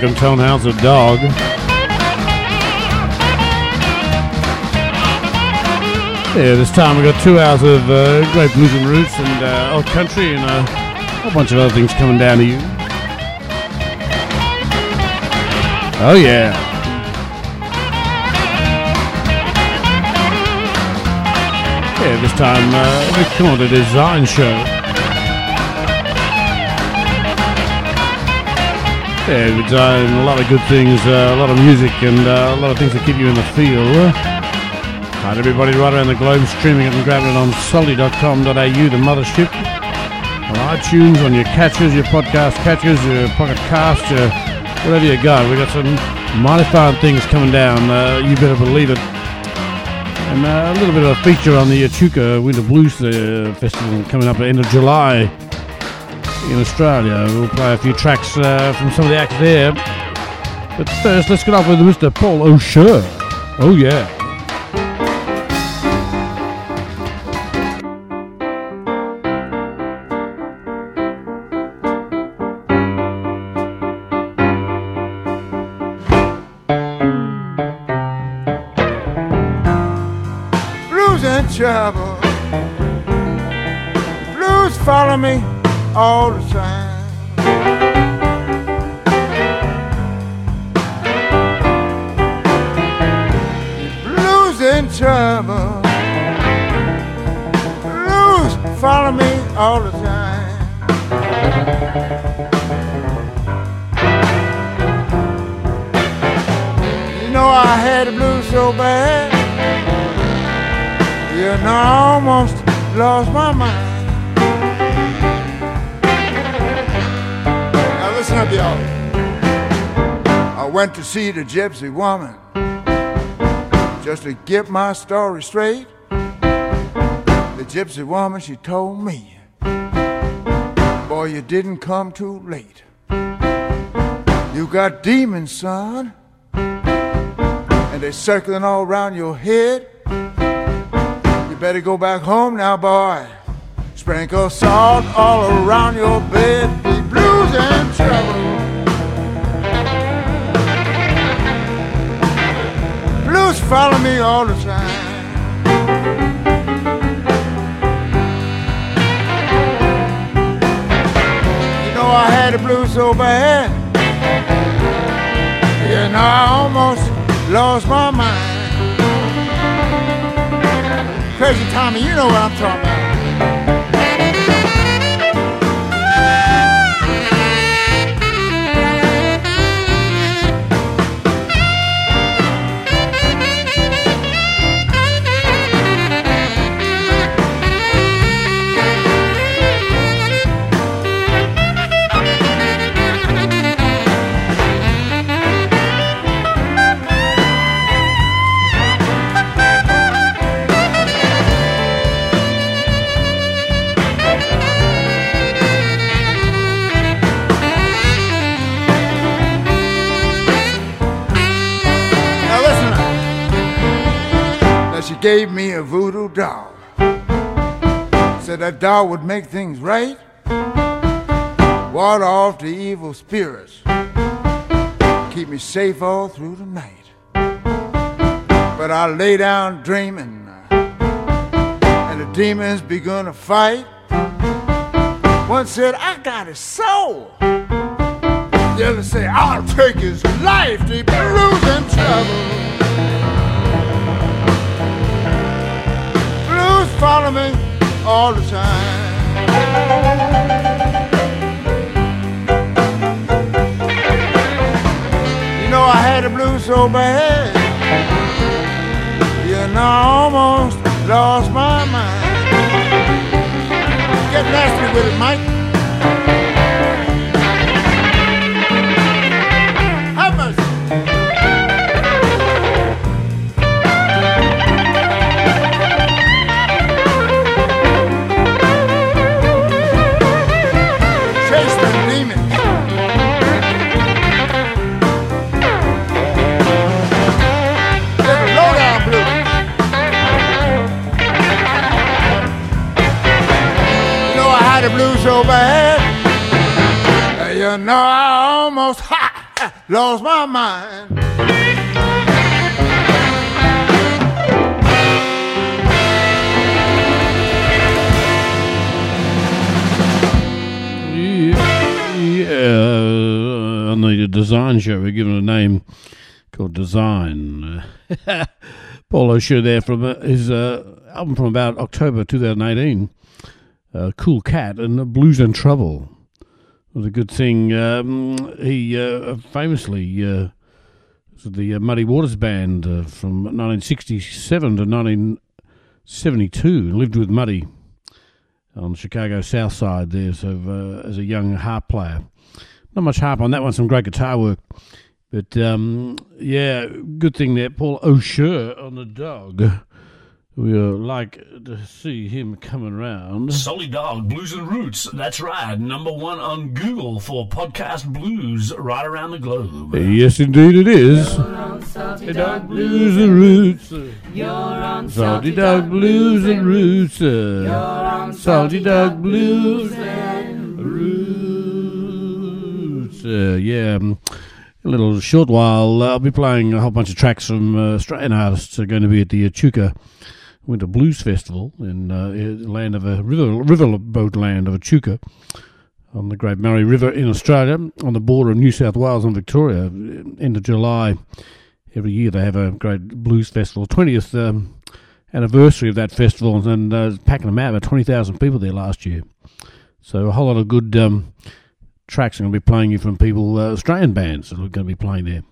Welcome Tonehouse a Dog. Yeah, this time we got two hours of uh, great blues and roots and uh, old country and uh, a whole bunch of other things coming down to you. Oh yeah. Yeah, this time uh, we come on the design show. Yeah, we're doing a lot of good things, uh, a lot of music, and uh, a lot of things that keep you in the feel. Hi, everybody right around the globe, streaming it and grabbing it on salty.com.au, the mothership. On iTunes, on your catchers, your podcast catchers, your pocket cast, your whatever you got. We got some mighty fine things coming down. Uh, you better believe it. And uh, a little bit of a feature on the Echuca Winter Blues uh, Festival coming up at the end of July in Australia. We'll play a few tracks uh, from some of the acts there. But first, let's get off with Mr. Paul Oscher. Oh, yeah. See the gypsy woman just to get my story straight. The gypsy woman, she told me, Boy, you didn't come too late. You got demons, son, and they're circling all around your head. You better go back home now, boy. Sprinkle salt all around your bed. Be blues and trouble. Follow me all the time. You know I had the blues so bad. You know I almost lost my mind. Crazy Tommy, you know what I'm talking that doll would make things right. Ward off the evil spirits. Keep me safe all through the night. But I lay down dreaming. And the demons begun to fight. One said, I got his soul. The other said, I'll take his life. Deep blues and trouble. Blues follow me all the time. You know I had the blues so bad. You know I almost lost my mind. Get nasty with it, Mike. Blues so bad. You know I almost ha lost my mind. Yeah, on the design show, we're given a name called Design. Paul Oscher there from uh, his uh, album from about October 2018, uh, Cool Cat and Blues and Trouble. Was a good thing. Um, he uh, famously uh, the uh, Muddy Waters Band from 1967 to 1972. Lived with Muddy on Chicago South Side there, so as a young harp player. Not much harp on that one, some great guitar work. But um, yeah, good thing there, Paul Oscher on the dog. We uh, like to see him coming round. Salty Dog Blues and Roots. That's right. Number one on Google for podcast blues right around the globe. Yes, indeed it is. Salty Dog Blues and Roots. Salty Dog Blues and Roots. uh, Salty Dog Blues and Roots. Uh, yeah. um, A little short while, uh, I'll be playing a whole bunch of tracks from uh, Australian artists are going to be at the Echuca Winter Blues Festival in uh, the land of a river, riverboat land of Echuca on the Great Murray River in Australia, on the border of New South Wales and Victoria. End of July, every year they have a great blues festival. Twentieth um, anniversary of that festival, and uh, packing them out about twenty thousand people there last year. So a whole lot of good um, tracks are going to be playing you from people, uh, Australian bands that are going to be playing there.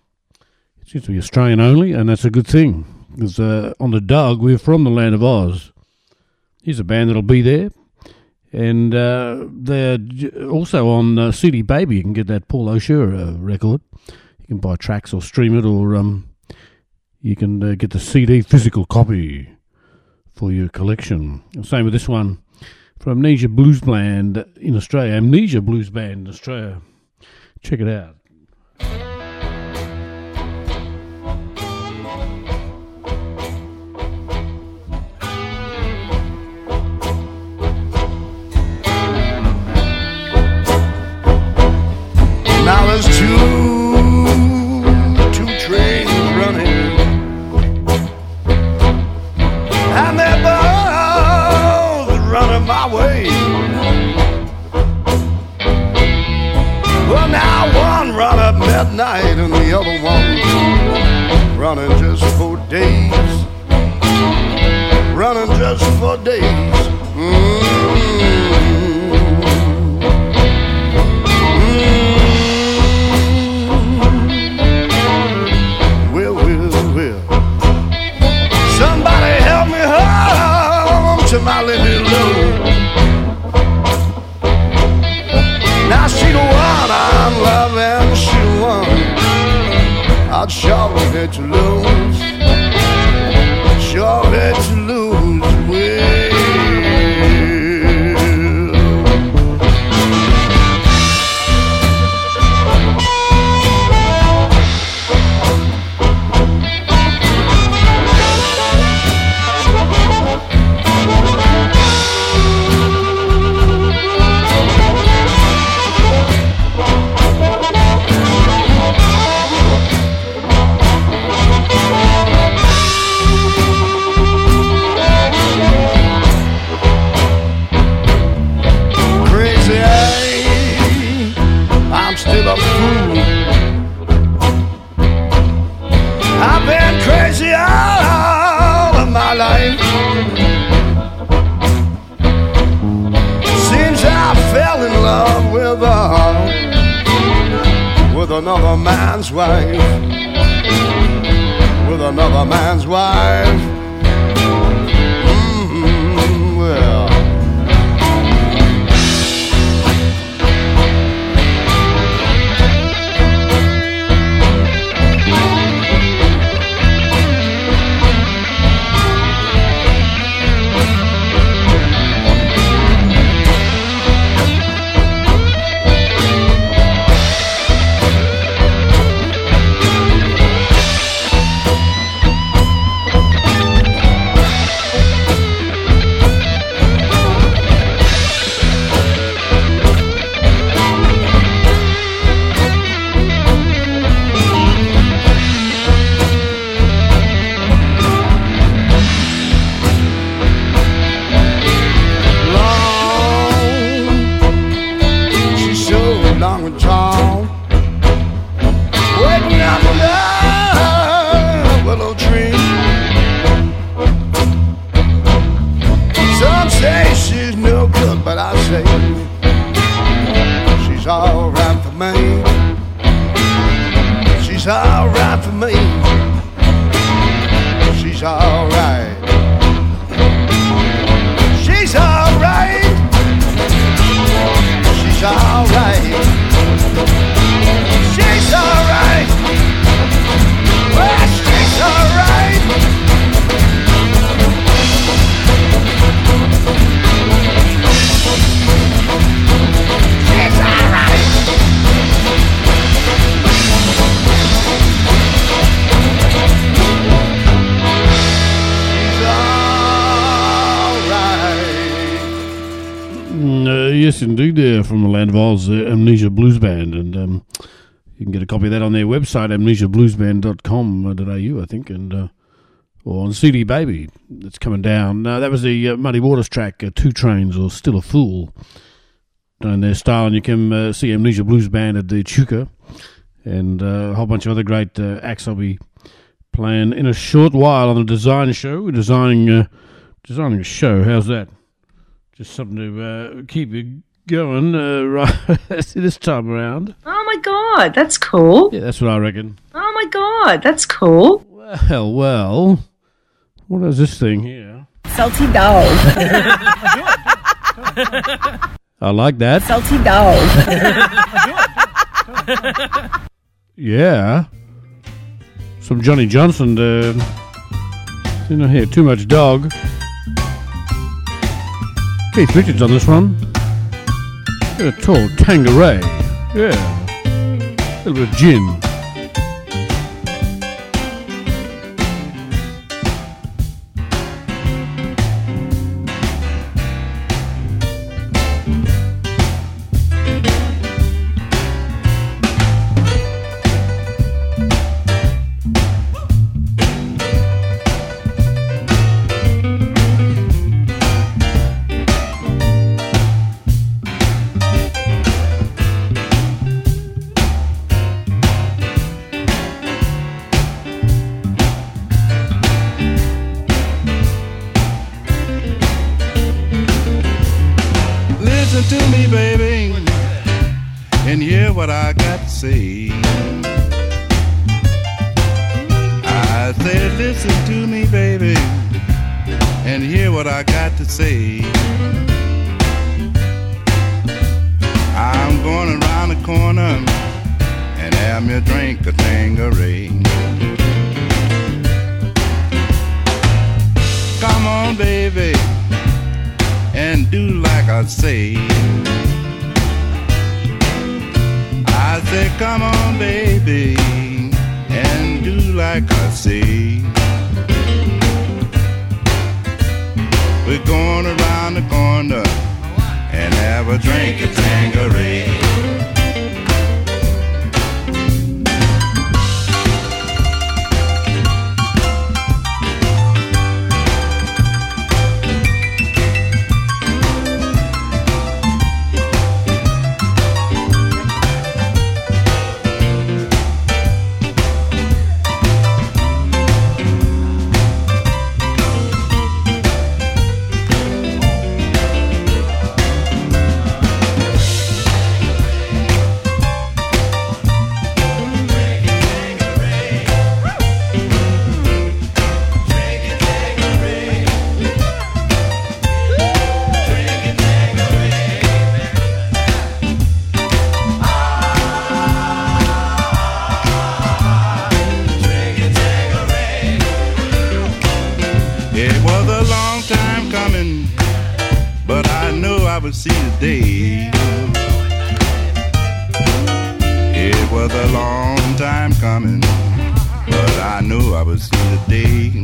It seems to be Australian only, and that's a good thing. Because uh, on the Dog, we're from the land of Oz. He's a band that'll be there. And uh, they're also on uh, CD Baby. You can get that Paul Oscher uh, record. You can buy tracks or stream it, or um, you can uh, get the CD physical copy for your collection. Same with this one from Amnesia Blues Band in Australia. Amnesia Blues Band in Australia. Check it out. Midnight, and the other one running just for days, running just for days. Mm. Will, will, will. Somebody help me home to my little Sure hate to lose. Man's wife. With another man's wife. Yes, indeed, there from the land of Oz, uh, Amnesia Blues Band. And um, you can get a copy of that on their website, amnesiabluesband.com.au, I think, and uh, or on CD Baby. That's coming down. Uh, that was the uh, Muddy Waters track, uh, Two Trains or Still a Fool. Down their style, and you can uh, see Amnesia Blues Band at the Chuka. And uh, a whole bunch of other great uh, acts I'll be playing in a short while on the design show. We're designing, uh, designing a show. How's that? Just something to uh, keep you going uh, right this time around. Oh my god, that's cool. Yeah, that's what I reckon. Oh my god, that's cool. Well, well, what is this thing here? Salty dog. I like that. Salty dog. Yeah, some Johnnie Johnson. Uh, you know, here too much dog. Keith Richards on this one. A tall Tanqueray. Yeah, a little bit of gin. Would see the day. It was a long time coming, but I knew I would see the day.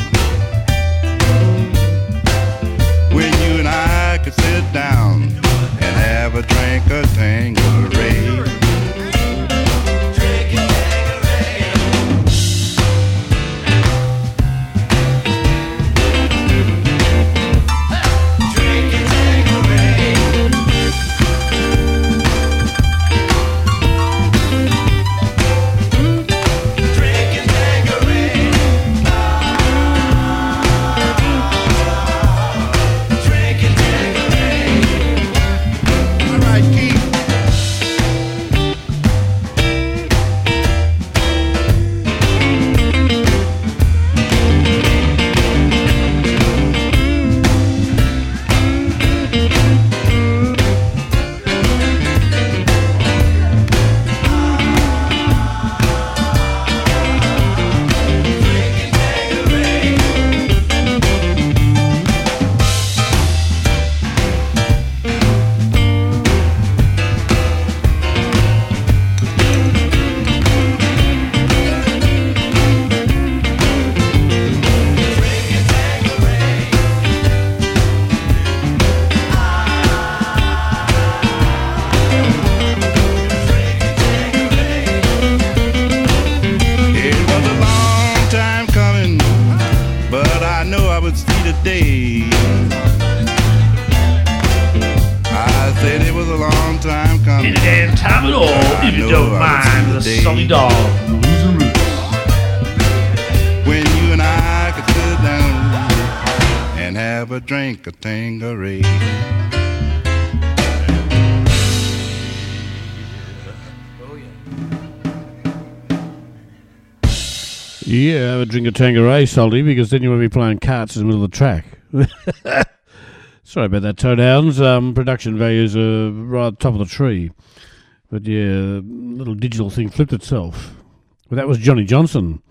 When you and I could sit down and have a drink of time a drink of Tanqueray, Salty, because then you won't be playing carts in the middle of the track. Sorry about that, Toadhounds. Um, production values are right at the top of the tree. But yeah, little digital thing flipped itself. But that was Johnnie Johnson.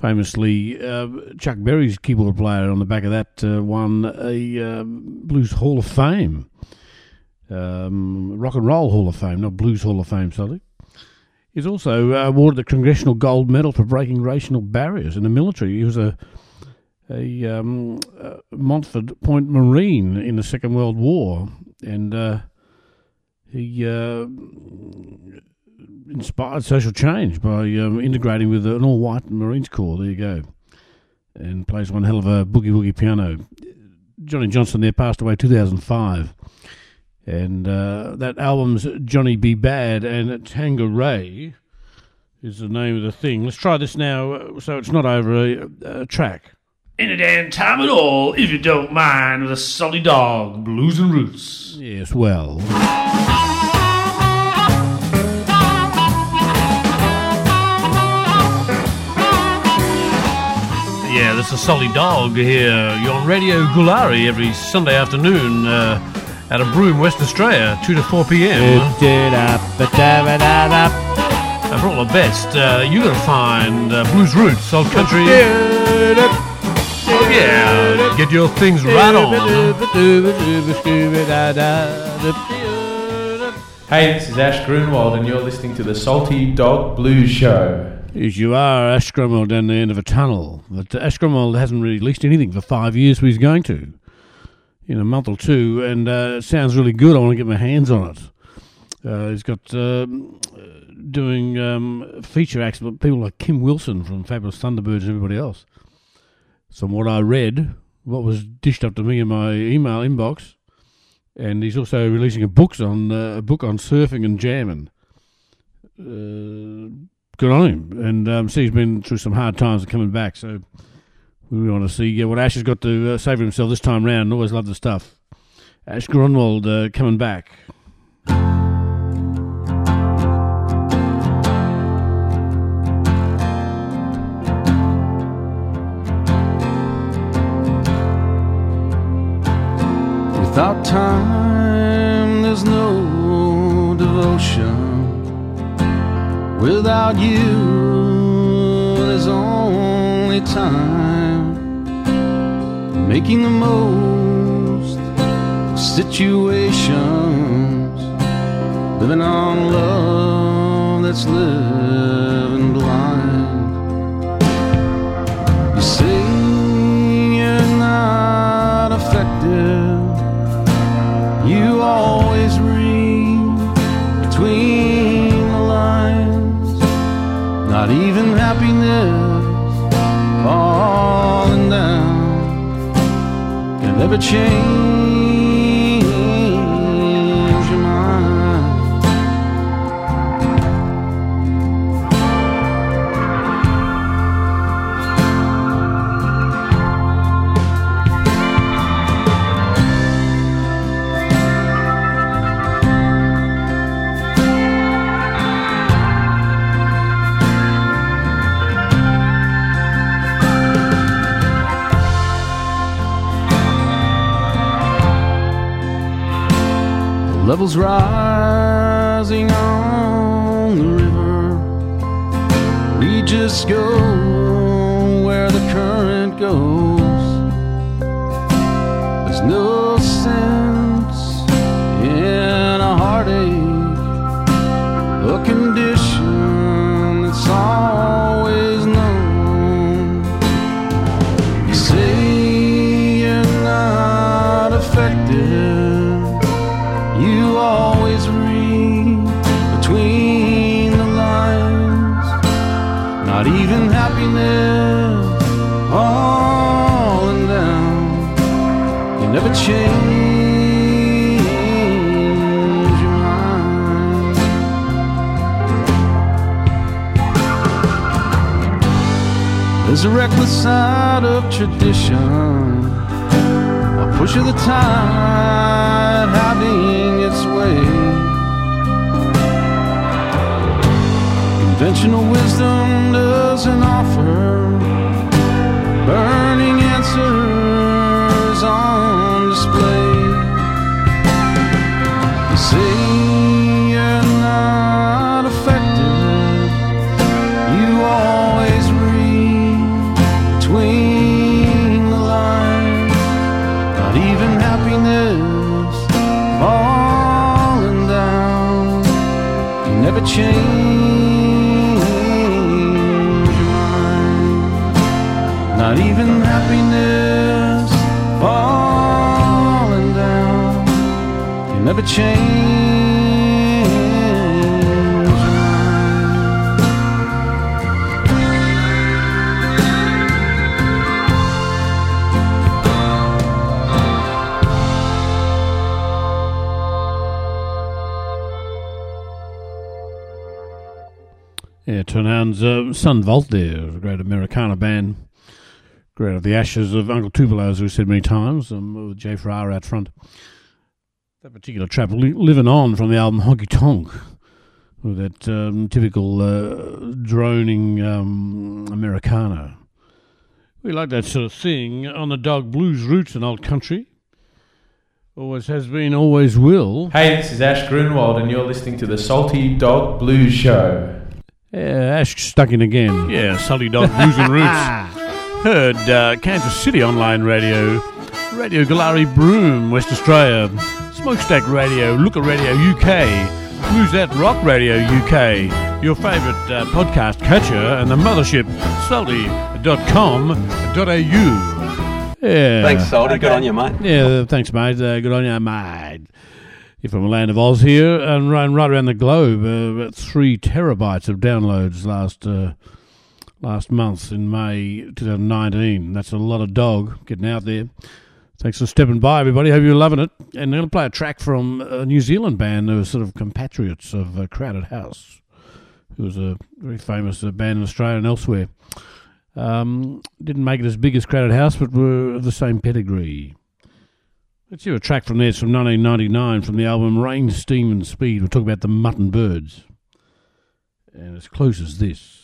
Famously, uh, Chuck Berry's keyboard player on the back of that uh, won a uh, Blues Hall of Fame. Um, rock and Roll Hall of Fame, not Blues Hall of Fame, Salty. He's also uh, awarded the Congressional Gold Medal for breaking racial barriers in the military. He was a a um, uh, Montford Point Marine in the Second World War, and uh, he uh, inspired social change by um, integrating with an all-white Marines Corps. There you go, and plays one hell of a boogie woogie piano. Johnnie Johnson there passed away 2005. And uh, that album's Johnnie B. Bad and Tanqueray is the name of the thing. Let's try this now uh, so it's not over a, a track. Any damn time at all if you don't mind with a Salty Dog Blues and Roots. Yes, well. Yeah, this is Salty Dog here. You're on Radio Goolarri every Sunday afternoon uh, out of Broome, West Australia, 2 to 4 p.m. And for all the best, uh, you gotta find uh, Blues Roots, Old Country. Oh, yeah, get your things right on. Hey, this is Ash Grunwald, and you're listening to the Salty Dog Blues Show. Yes, you are Ash Grunwald down the end of a tunnel. But Ash Grunwald hasn't released anything for five years, but he's going to in a month or two, and uh, it sounds really good. I want to get my hands on it. Uh, he's got um, uh, doing um, feature acts with people like Kim Wilson from Fabulous Thunderbirds and everybody else. From what I read, what was dished up to me in my email inbox, and he's also releasing a books on uh, a book on surfing and jamming. Uh, good on him. And um, see, he's been through some hard times and coming back. So we want to see what Ash has got to uh, for himself this time round. Always love the stuff. Ash Grunwald uh, coming back. Without time, there's no devotion. Without you, there's only time. Making the most of situations. Living on love that's living blind. You say you're not effective. You always read between the lines. Not even happiness falling down never change levels rising on the river. We just go where the current goes. Is a reckless side of tradition. A push of the tide having its way. Conventional wisdom doesn't offer burning Not even happiness falling down. You never change. Yeah, Turnhound's uh, Son Volt there, a great Americana band. Great of the ashes of Uncle Tupelo, as we've said many times, um, with Jay Farrar out front. That particular trap, li- Living On from the album Honky Tonk, with that um, typical uh, droning um, Americana. We like that sort of thing on the dog blues roots in old country. Always has been, always will. Hey, this is Ash Grunwald, and you're listening to the Salty Dog Blues Show. Yeah, Ash stuck in again. Yeah, Salty Dog Blues and Roots. Heard uh, Kansas City Online Radio, Radio Goolarri Broome, West Australia, Smokestack Radio, Looker Radio UK, Bluesette Rock Radio UK, your favourite uh, podcast catcher, and the mothership, salty.com.au. Yeah. Thanks, Salty. Good on you, mate. Yeah, thanks, mate. Uh, good on you, mate. You're from the land of Oz here, and right, right around the globe, uh, about three terabytes of downloads last uh, last month in May 2019. That's a lot of dog getting out there. Thanks for stepping by, everybody. Hope you're loving it. And I'm going to play a track from a New Zealand band who are sort of compatriots of uh, Crowded House, who was a very famous uh, band in Australia and elsewhere. Um, didn't make it as big as Crowded House, but were of the same pedigree. Let's hear a track from there. It's from 1999 from the album Rain, Steam and Speed. We'll talk about the Mutton Birds. And as close as this.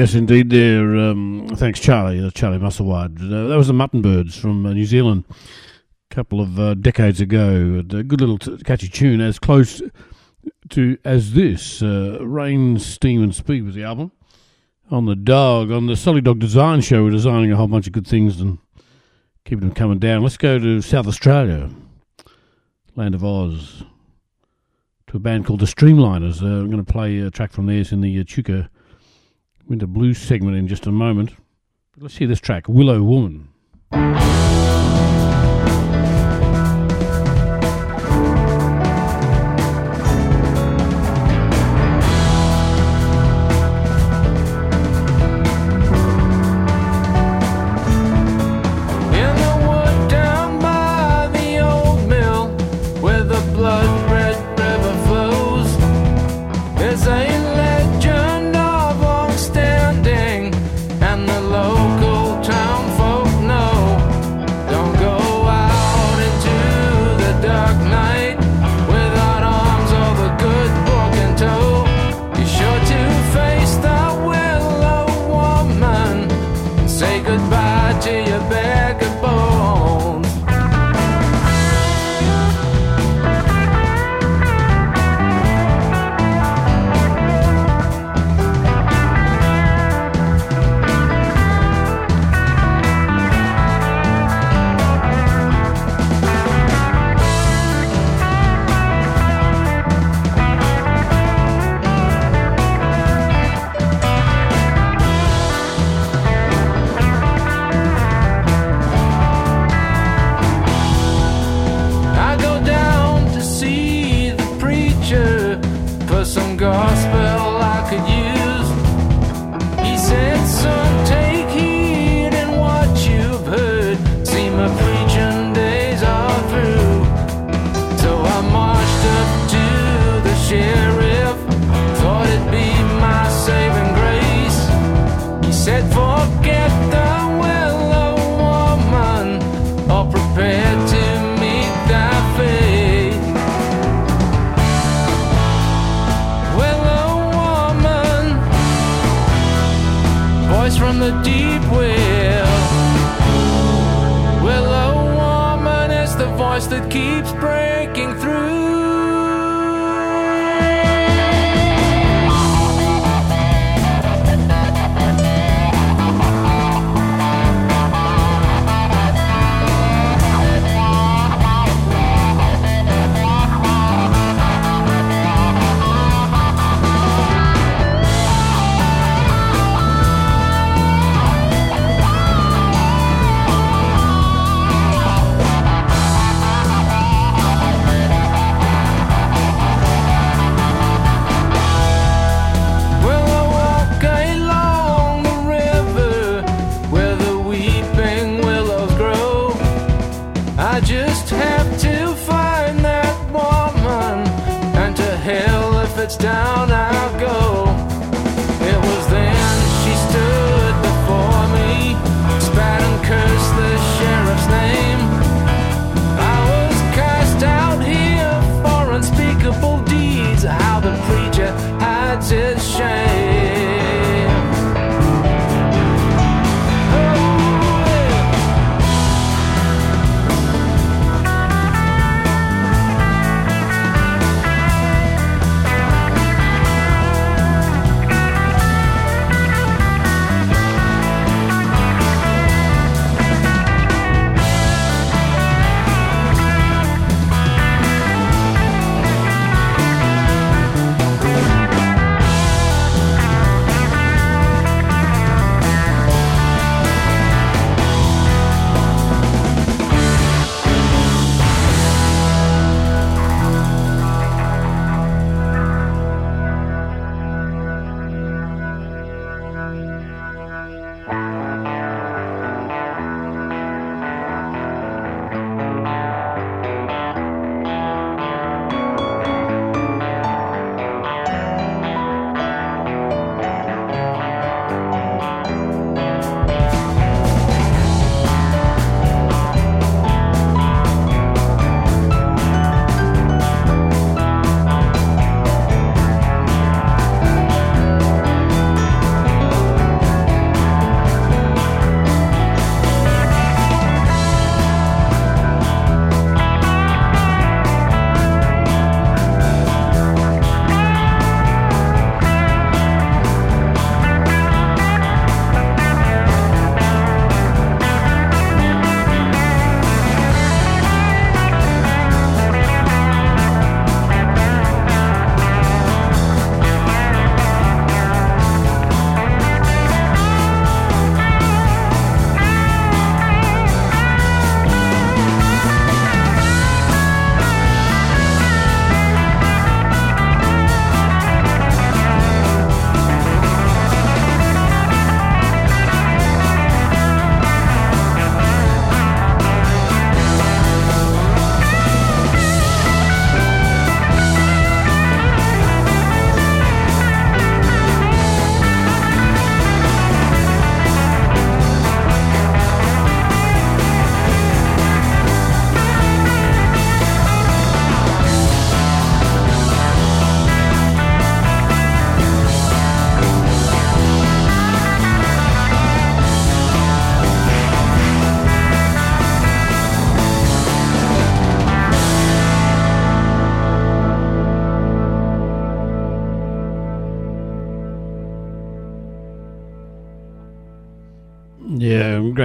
Yes, indeed. There. Um, thanks, Charlie. Uh, Charlie Musselwhite. Uh, that was the Mutton Birds from uh, New Zealand, a couple of uh, decades ago. A good little t- catchy tune, as close to as this. Uh, Rain, Steam, and Speed was the album. On the dog, on the Salty Dog Design Show, we're designing a whole bunch of good things and keeping them coming down. Let's go to South Australia, land of Oz, to a band called the Streamliners. Uh, I'm going to play a track from theirs in the uh, Winter Blues segment in just a moment. But let's hear this track, Willow Woman.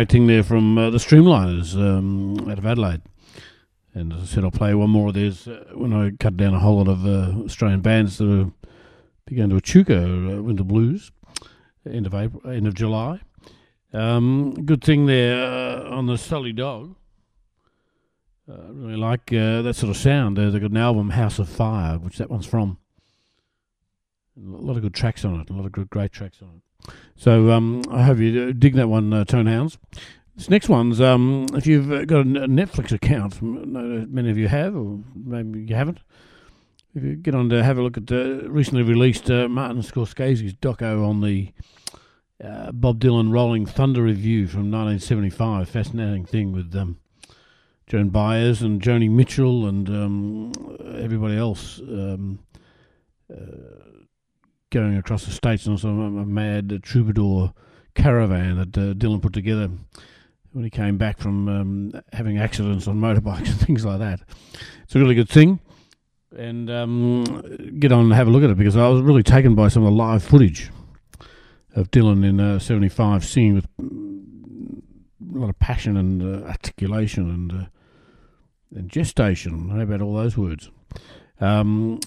Thing there from uh, the Streamliners um, out of Adelaide. And as I said, I'll play one more of theirs uh, when I cut down a whole lot of uh, Australian bands that are began to Echuca uh, Winter Blues, end of April, end of July. Um, good thing there on the Salty Dog. Uh, really like that sort of sound. They've got an album, House of Fire, which that one's from. A lot of good tracks on it. A lot of good, great tracks on it. So um, I hope you uh, dig that one, uh, Tonehounds. This next one's um, if you've uh, got a Netflix account, many of you have, or maybe you haven't. If you get on to have a look at the recently released uh, Martin Scorsese's doco on the uh, Bob Dylan Rolling Thunder Revue from 1975, fascinating thing with um, Joan Baez and Joni Mitchell and um, everybody else. Um, uh, going across the states and some mad troubadour caravan that uh, Dylan put together when he came back from um, having accidents on motorbikes and things like that. It's a really good thing. And um, get on and have a look at it because I was really taken by some of the live footage of Dylan in uh, 75 singing with mm, a lot of passion and uh, articulation and uh, and gestation. How about all those words? Um,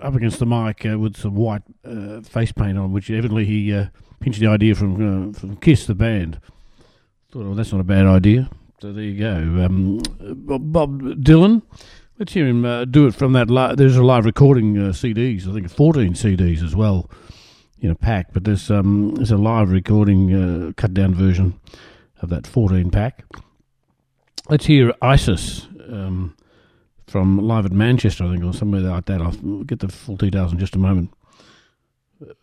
up against the mic uh, with some white uh, face paint on, which evidently he uh, pinched the idea from uh, from Kiss, the band. Thought, oh, that's not a bad idea. So there you go. Um, Bob, Bob Dylan. Let's hear him uh, do it from that. Li- there's a live recording uh, CDs. I think 14 CDs as well in a pack. But there's um, there's a live recording uh, cut down version of that 14 pack. Let's hear ISIS um, from live at Manchester, I think, or somewhere like that. I'll get the full details in just a moment.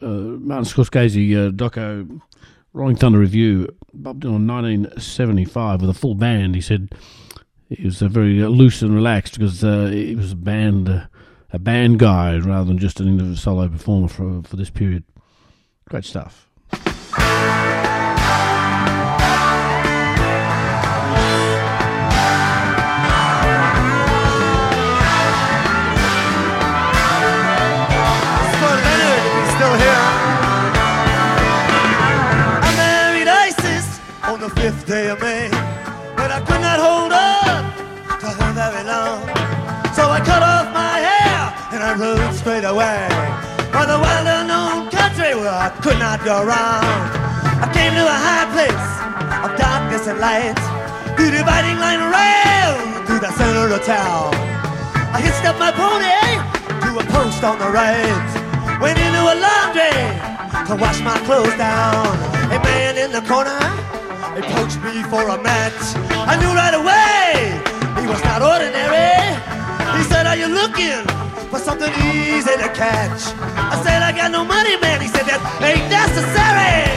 Uh, Martin Scorsese, uh, doco, Rolling Thunder Revue, Bob Dylan, 1975, with a full band. He said he was uh, very uh, loose and relaxed because uh, he was a band, uh, a band guy rather than just an individual solo performer for for this period. Great stuff. So I cut off my hair and I rode straight away for the well unknown country where I could not go wrong. I came to a high place of darkness and light, the dividing line railed through the center of town. I hitched up my pony to a post on the right. Went into a laundry to wash my clothes down. A man in the corner approached me for a match. I knew right away he was not ordinary. He said, Are you looking for something easy to catch? I said, I got no money, man. He said, That ain't necessary.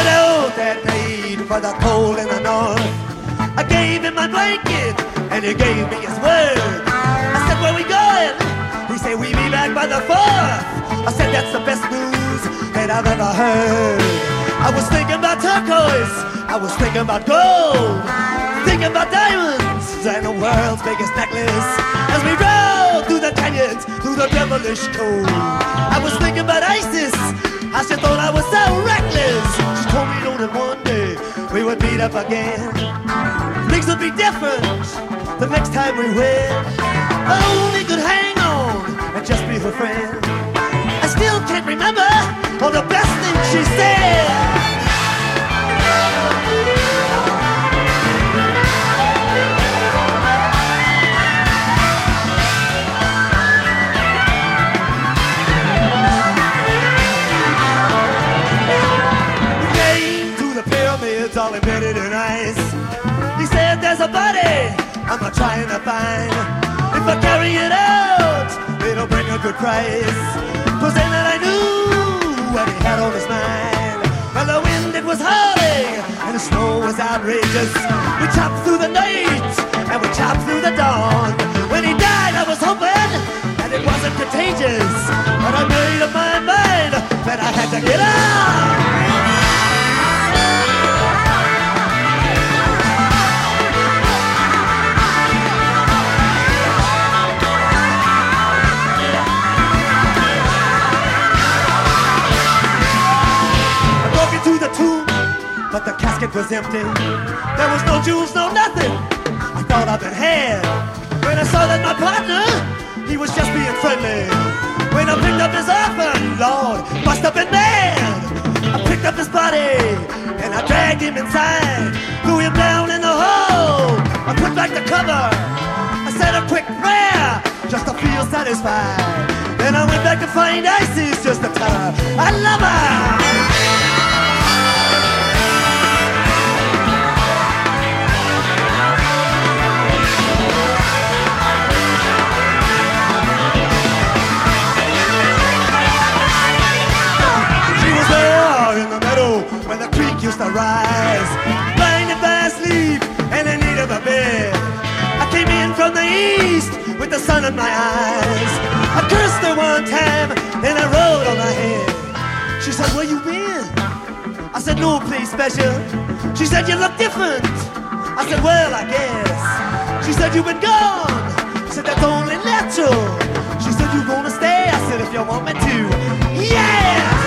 Night oh, for the cold in the north. Gave him my blanket and he gave me his word. I said, Where we going? He said, We be back by the fourth. I said, That's the best news that I've ever heard. I was thinking about turquoise, I was thinking about gold, thinking about diamonds and the world's biggest necklace. As we rode through the canyons, through the devilish cold, I was thinking about ISIS. I just thought I was so reckless. She told me, know that one day we would meet up again. Things would be different the next time we win. Only could hang on and just be her friend. I still can't remember all the best things she said. I'm not trying to find. If I carry it out, it'll bring a good price. Cause then that I knew what he had on his mind. Well, the wind it was howling and the snow was outrageous. We chopped through the night and we chopped through the dawn. When he died, I was hoping that it wasn't contagious. But I made up my mind that I had to get out. Was empty. There was no jewels, no nothing. I thought I'd been had. When I saw that my partner, he was just being friendly. When I picked up his orphan, Lord, must have been mad. I picked up his body and I dragged him inside, threw him down in the hole. I put back the cover. I said a quick prayer just to feel satisfied. Then I went back to find Isis just to tell I love her. The creek used to rise. Blinded by sleep and in need of a bed. I came in from the east with the sun in my eyes. I cursed her one time, then I rolled on her head. She said, Where you been? I said, No place special. She said, You look different. I said, Well, I guess. She said, You've been gone. I said, That's only natural. She said, You gonna stay? I said, If you want me to. Yeah!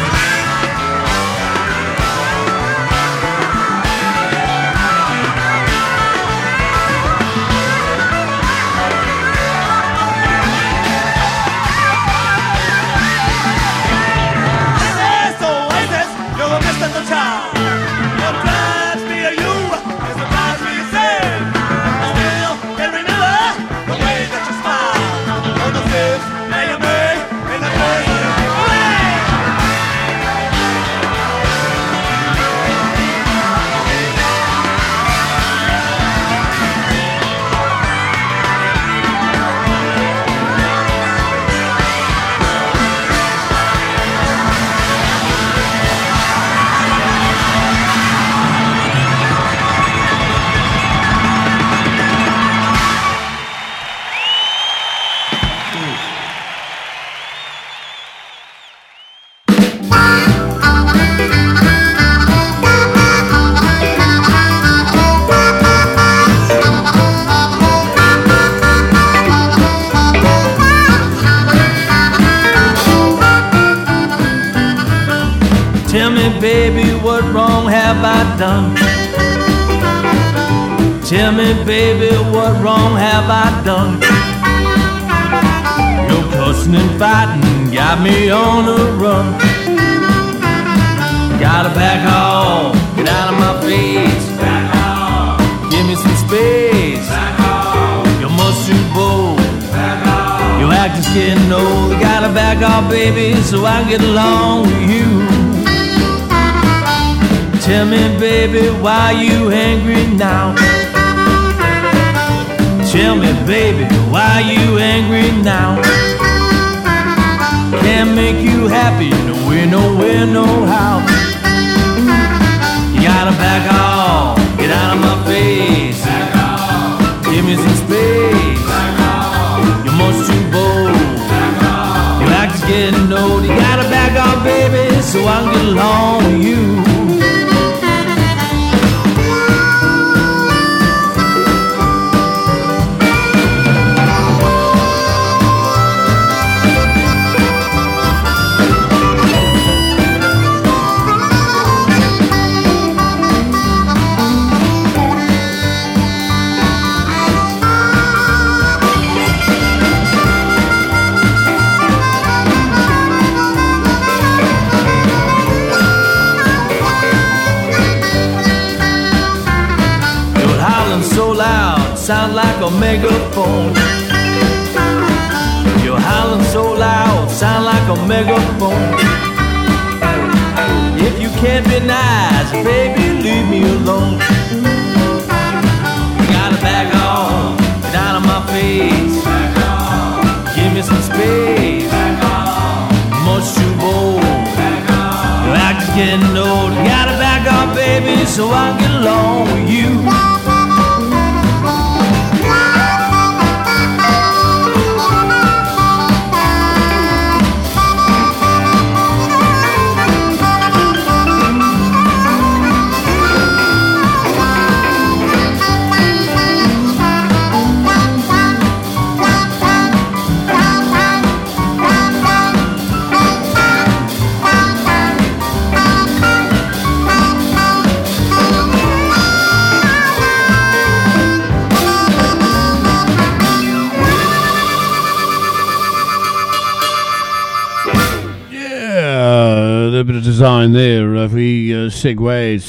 Design there. Uh, we uh, seguin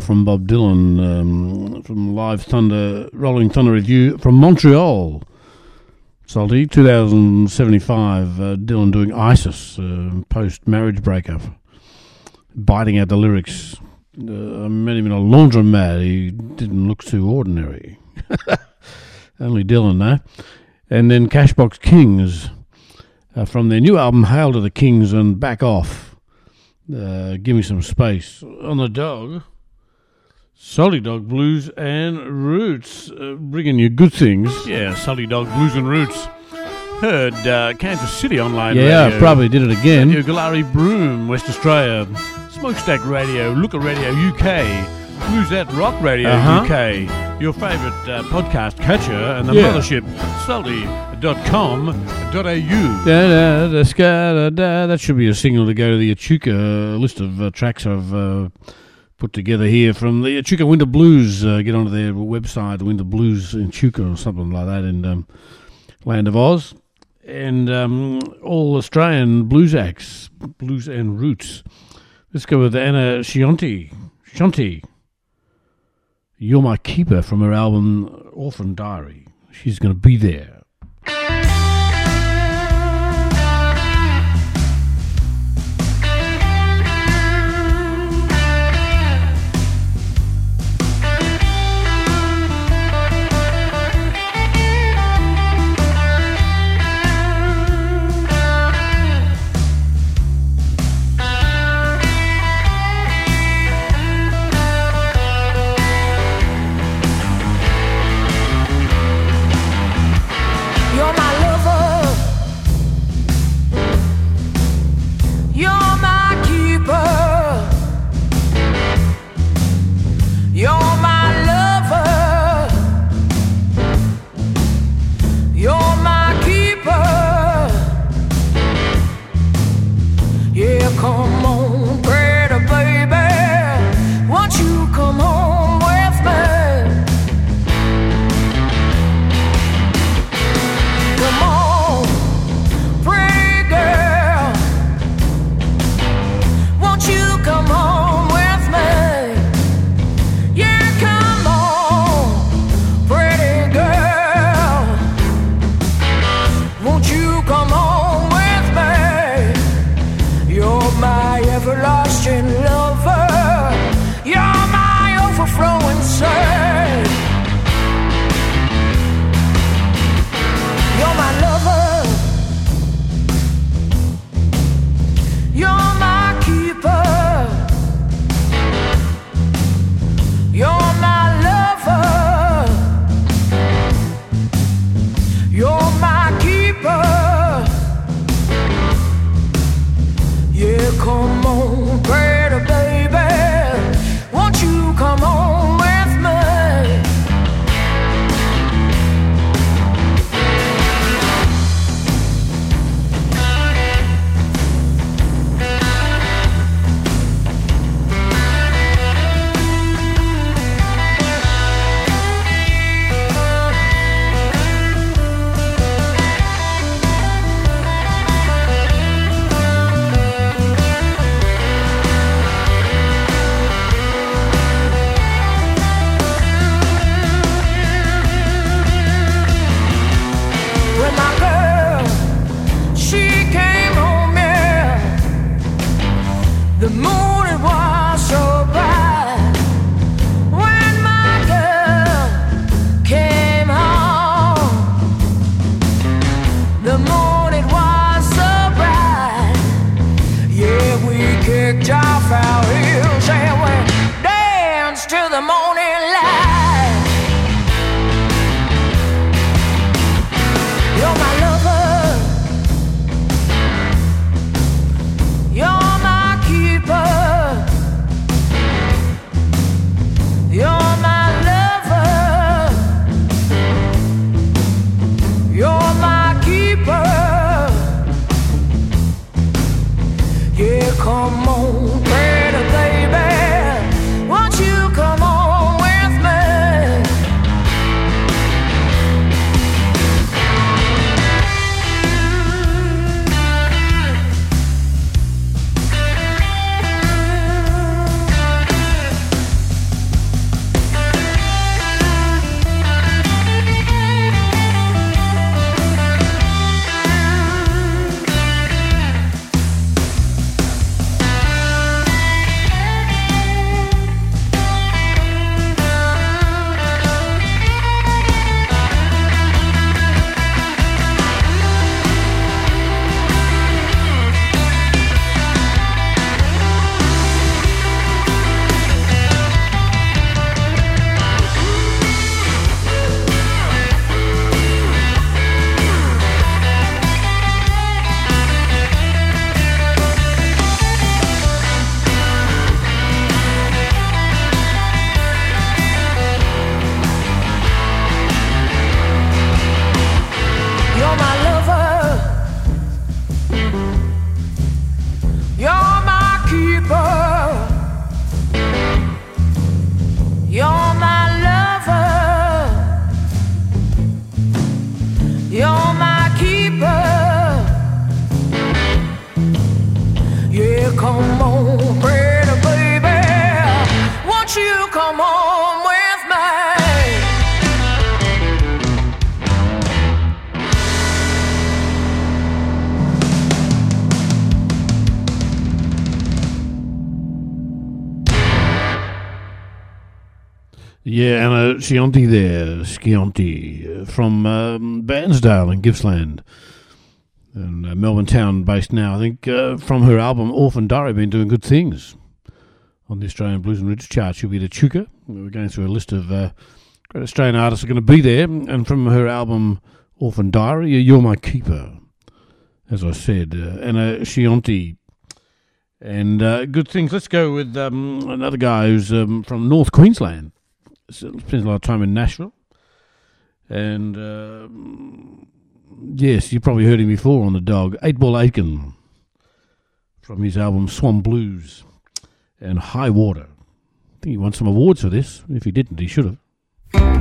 from Bob Dylan um, from Live Thunder, Rolling Thunder Revue from Montreal. Salty, 2075. Uh, Dylan doing ISIS, uh, post marriage breakup, biting out the lyrics. Uh, I met him in a laundromat. He didn't look too ordinary. Only Dylan, though. And then Cashbox Kings uh, from their new album Hail to the Kings and Back Off. Uh, give me some space. On the dog, Salty Dog Blues and Roots, uh, bringing you good things. Yeah, Salty Dog Blues and Roots. Heard uh, Kansas City online Yeah, radio. probably did it again. Radio Goolarri Broome, West Australia. Smokestack Radio, Looker Radio UK, Bluesette Rock Radio Uh-huh. UK, your favourite uh, podcast catcher, and the Yeah. mothership, salty.com.au. Da, da, da, ska, da, da. That should be a signal to go to the Echuca list of uh, tracks I've uh, put together here from the Echuca Winter Blues. Uh, get onto their website, Winter Blues in Echuca or something like that in um, Land of Oz. And um, all Australian blues acts, blues and roots. Let's go with Anna Sconti. Sconti. You're My Keeper from her album Orphan Diary. She's going to be there. Sconti there, Sconti, uh, from um, Bairnsdale in Gippsland. And uh, Melbourne Town based now. I think uh, from her album Orphan Diary, been doing good things on the Australian Blues and Roots chart. She'll be the Echuca. We're going through a list of uh, great Australian artists are going to be there. And from her album Orphan Diary, You're My Keeper, as I said. Uh, and uh, Sconti. And uh, good things. Let's go with um, another guy who's um, from North Queensland. Spends a lot of time in Nashville. And um yes, you probably heard him before on the dog. Eight Ball Aitken from his album Swamp Blues and High Water. I think he won some awards for this. If he didn't, he should have.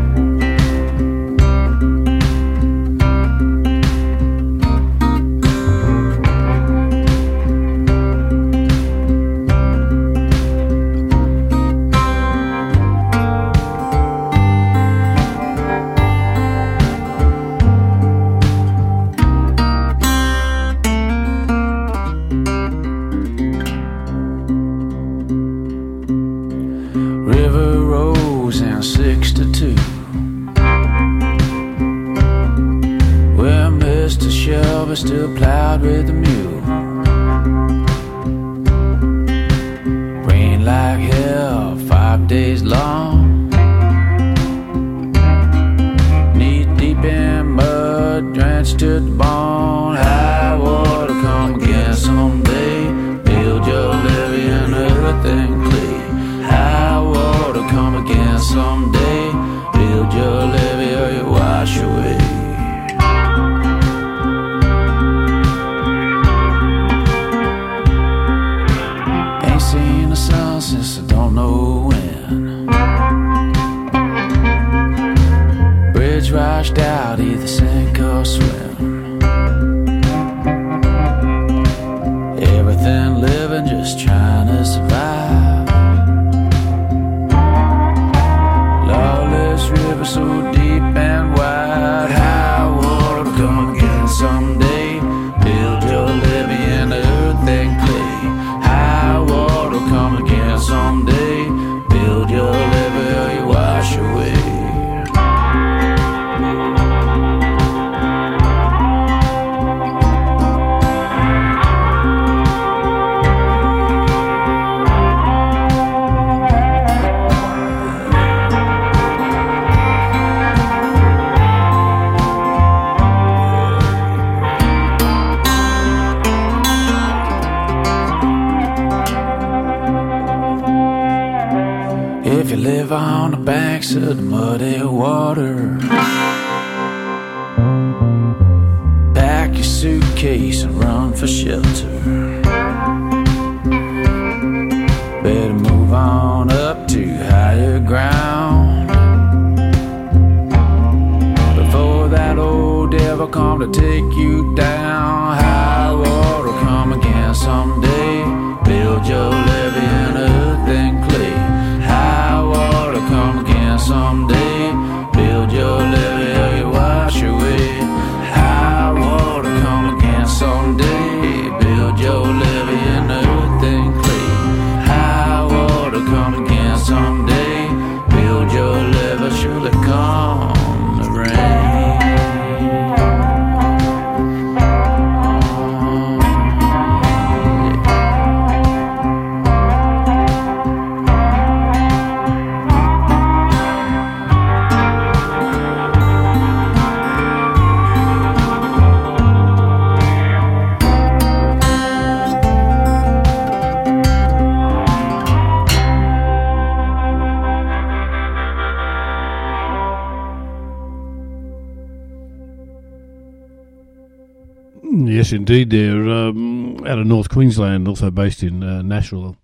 Indeed. They're um, out of North Queensland, also based in uh, Nashville.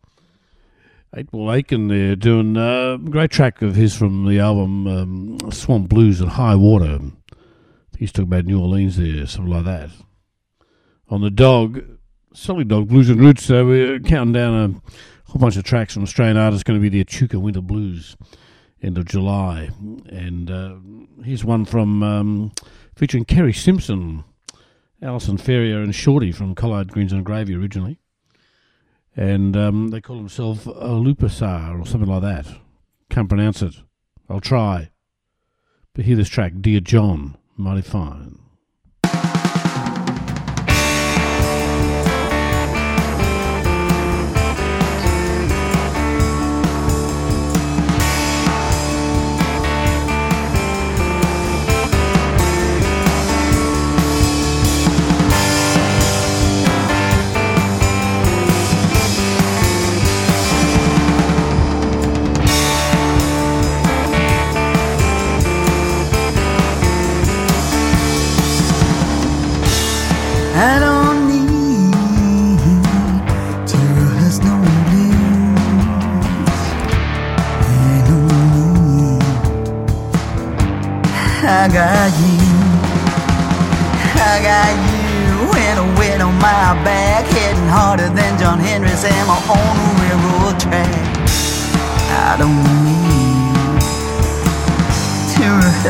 Eight Ball Aitken, they're doing uh, a great track of his from the album um, Swamp Blues and High Water. He's talking about New Orleans there, something like that. On the dog, Salty Dog Blues and Roots, uh, we're counting down a whole bunch of tracks from Australian artists. Going to be the Echuca Winter Blues, end of July. And uh, here's one from um, featuring Kerri Simpson. Alison Ferrier and Shorty from Collard Greens and Gravy originally. And um, they call themselves Opelousas or something like that. Can't pronounce it. I'll try. But hear this track, Dear John, mighty fine.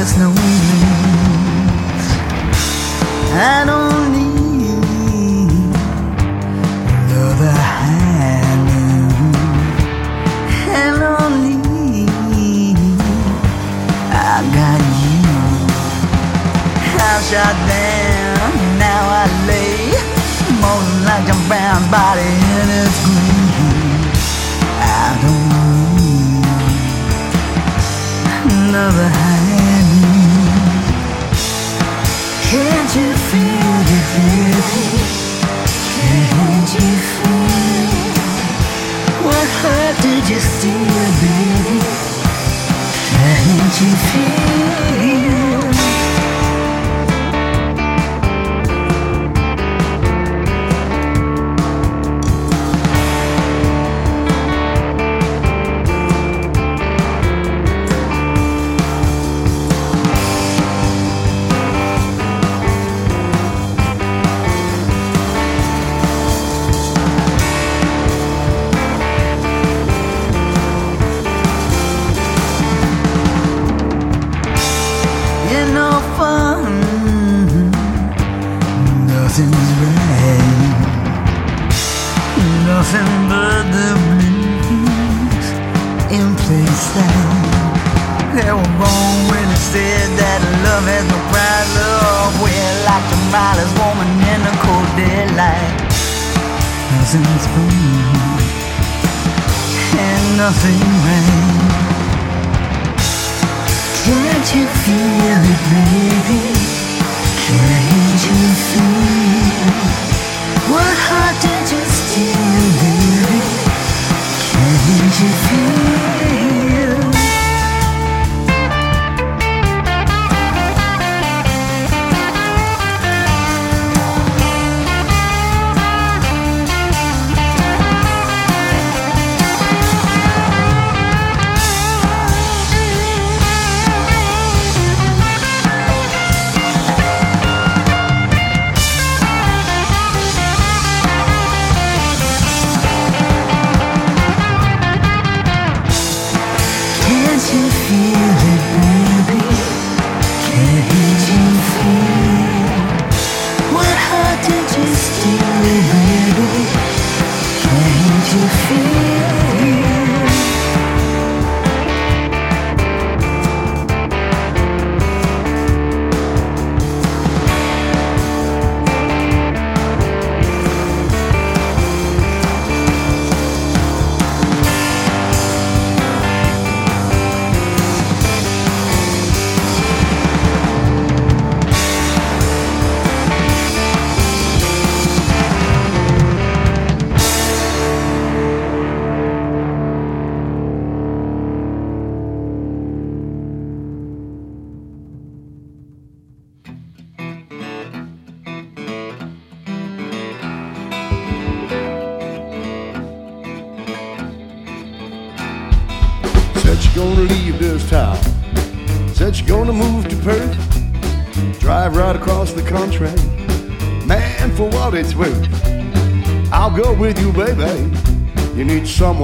Rehearse no blues. I don't need the hand and only I got you. I shot down, now I lay moaning like John Brown's body in its grave. I don't need another. Hurt did you baby?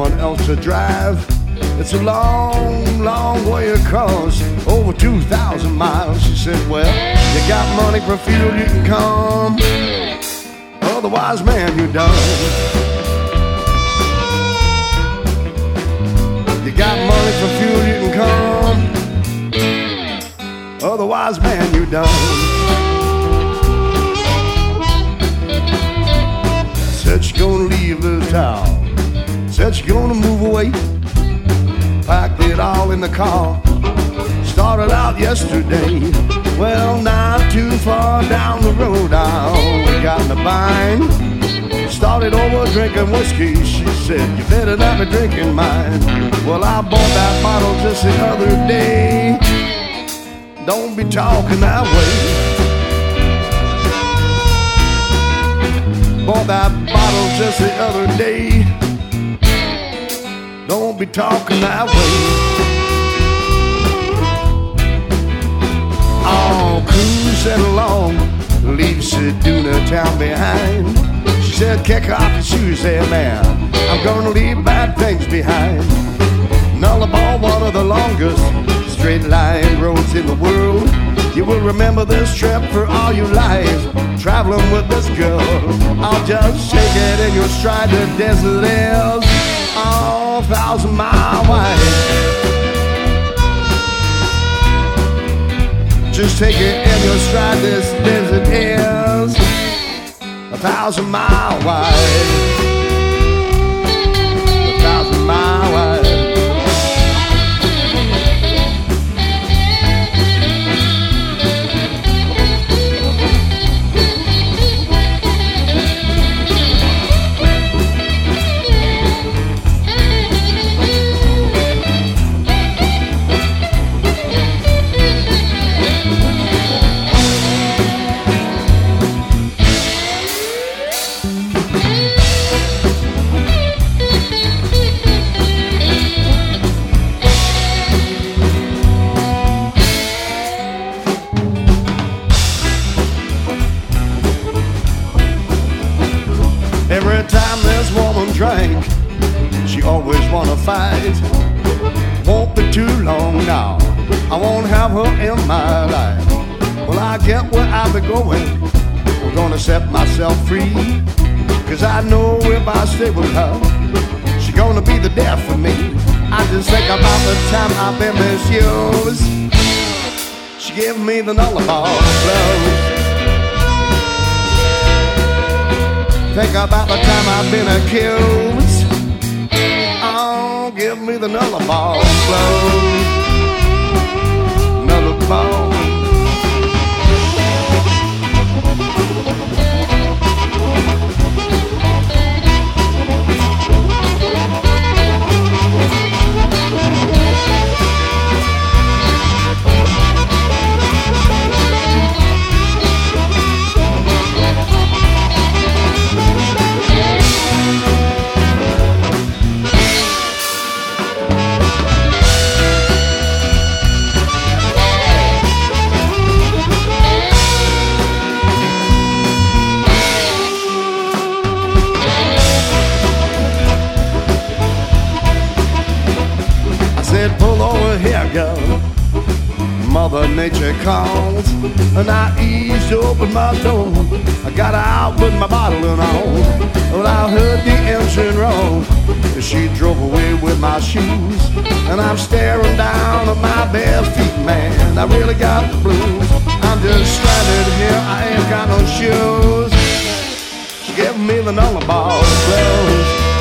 Someone else to drive. It's a long, long way across, over 2,000 miles. She said, Well, you got money for fuel, you can come. Otherwise, man, you're done. You got money for fuel, you can come. Otherwise, man, you're done. Said she's gonna leave this town. Said she's gonna move away. Packed it all in the car. Started out yesterday. Well, not too far down the road, I only got in the bind. Started over drinking whiskey. She said, You better not be drinking mine. Well, I bought that bottle just the other day. Don't be talking that way. Bought that bottle just the other day be talking that way. Oh, cruising along, leave Ceduna town behind. She said, kick off your shoes there, man. I'm gonna leave bad things behind. Nullarbor, one of the longest straight line roads in the world. You will remember this trip for all your life. Traveling with this girl, I'll just shake it in your stride to dazzle. Oh thousand mile wide. Just take it in your stride, this desert is a thousand mile wide. Have her in my life. Well, I get where I be going. I'm gonna set myself free. Cause I know if I stay with her, she gonna be the death of me. I just think about the time I've been misused. She gave me the nullarbor blues. Think about the time I've been accused. Oh, give me the nullarbor flow. Nullarbor. Nature calls, and I eased open my door. I got out with my bottle and all. Well, I heard the engine. And she drove away with my shoes, and I'm staring down at my bare feet, man. I really got the blues. I'm just stranded here. I ain't got no shoes. She gave me the nullarbor blues.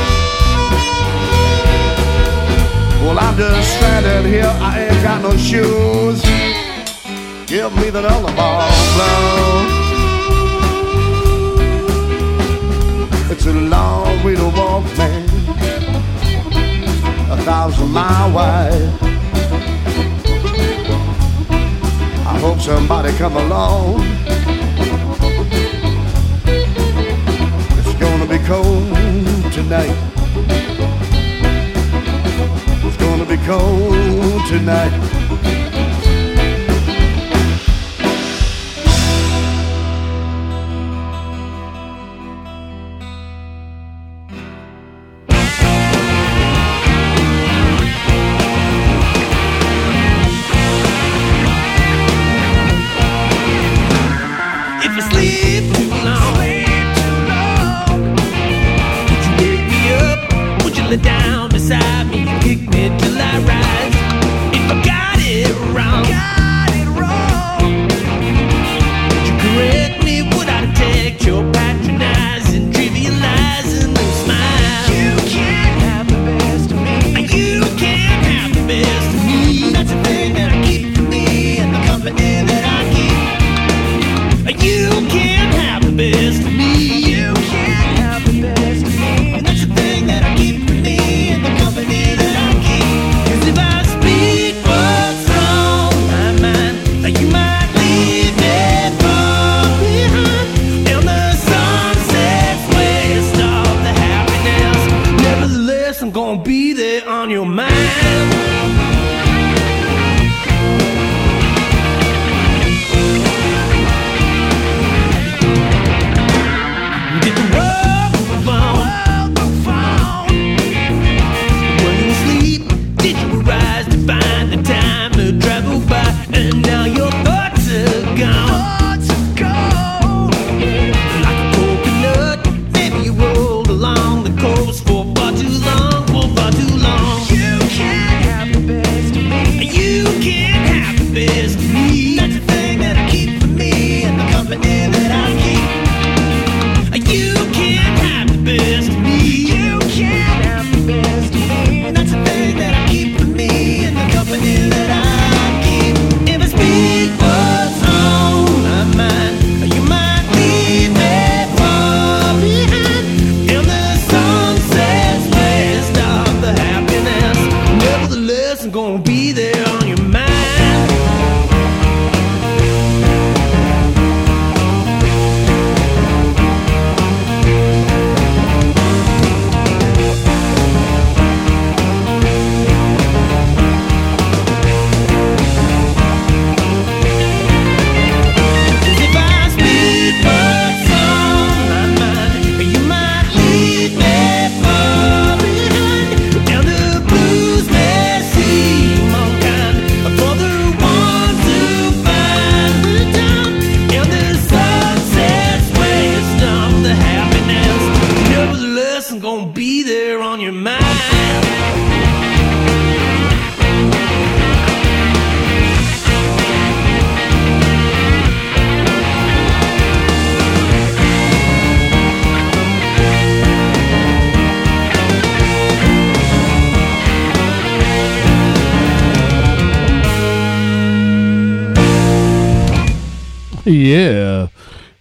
Well, I'm just stranded here, I ain't got no shoes. Give me the nullarbor blow. It's a long way to walk, man. A thousand mile wide. I hope somebody come along. It's gonna be cold tonight. It's gonna be cold tonight.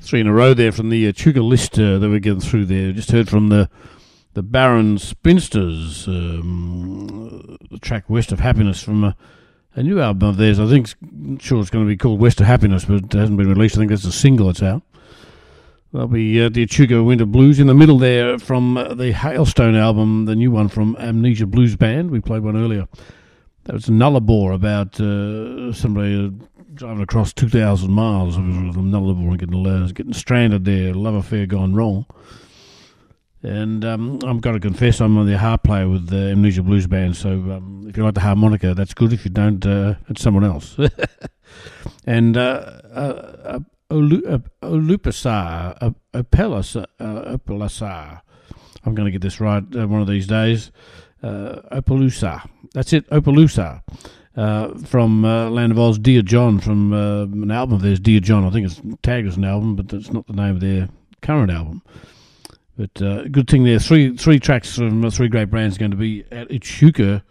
Three in a row there from the uh, list uh, that we're getting through there. Just heard from the the Barren Spinsters, um, the track West of Happiness from a, a new album of theirs. I think, sure it's going to be called West of Happiness, but it hasn't been released. I think that's a single that's out. That'll be uh, the Echuca Winter Blues. In the middle there from uh, the Hailstone album, the new one from Amnesia Blues Band. We played one earlier. That was Nullarbor about uh, somebody uh, driving across 2,000 miles with a Nullarbor and getting, uh, getting stranded there, love affair gone wrong. And um, I've got to confess, I'm the harp player with the Amnesia Blues Band, so um, if you like the harmonica, that's good. If you don't, uh, it's someone else. and uh, uh, Olupasar, Opelasar, I'm going to get this right uh, one of these days. Uh, Opalusa. That's it, Opalusa. Uh, from uh, Land of Oz, Dear John, from uh, an album of theirs, Dear John. I think it's tagged as an album, but that's not the name of their current album. But uh, good thing there. Three three tracks from uh, three great brands going to be at Echuca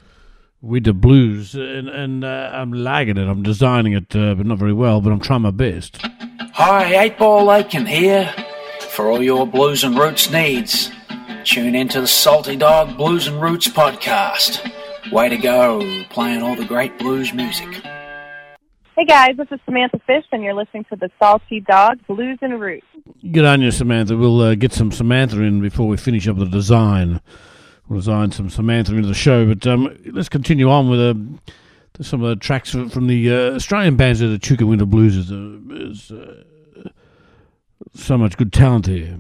with the blues, and, and uh, I'm lagging it. I'm designing it, uh, but not very well. But I'm trying my best. Hi, Eight Ball Aitken here. For all your blues and roots needs, tune into the Salty Dog Blues and Roots podcast. Way to go, playing all the great blues music. Hey guys, this is Samantha Fish, and you're listening to the Salty Dog Blues and Roots. Good on you, Samantha. We'll uh, get some Samantha in before we finish up the design. We'll design some Samantha into the show, but um, let's continue on with uh, some of the tracks from the uh, Australian bands of the Echuca Winter Blues. Is, uh, is uh, so much good talent here.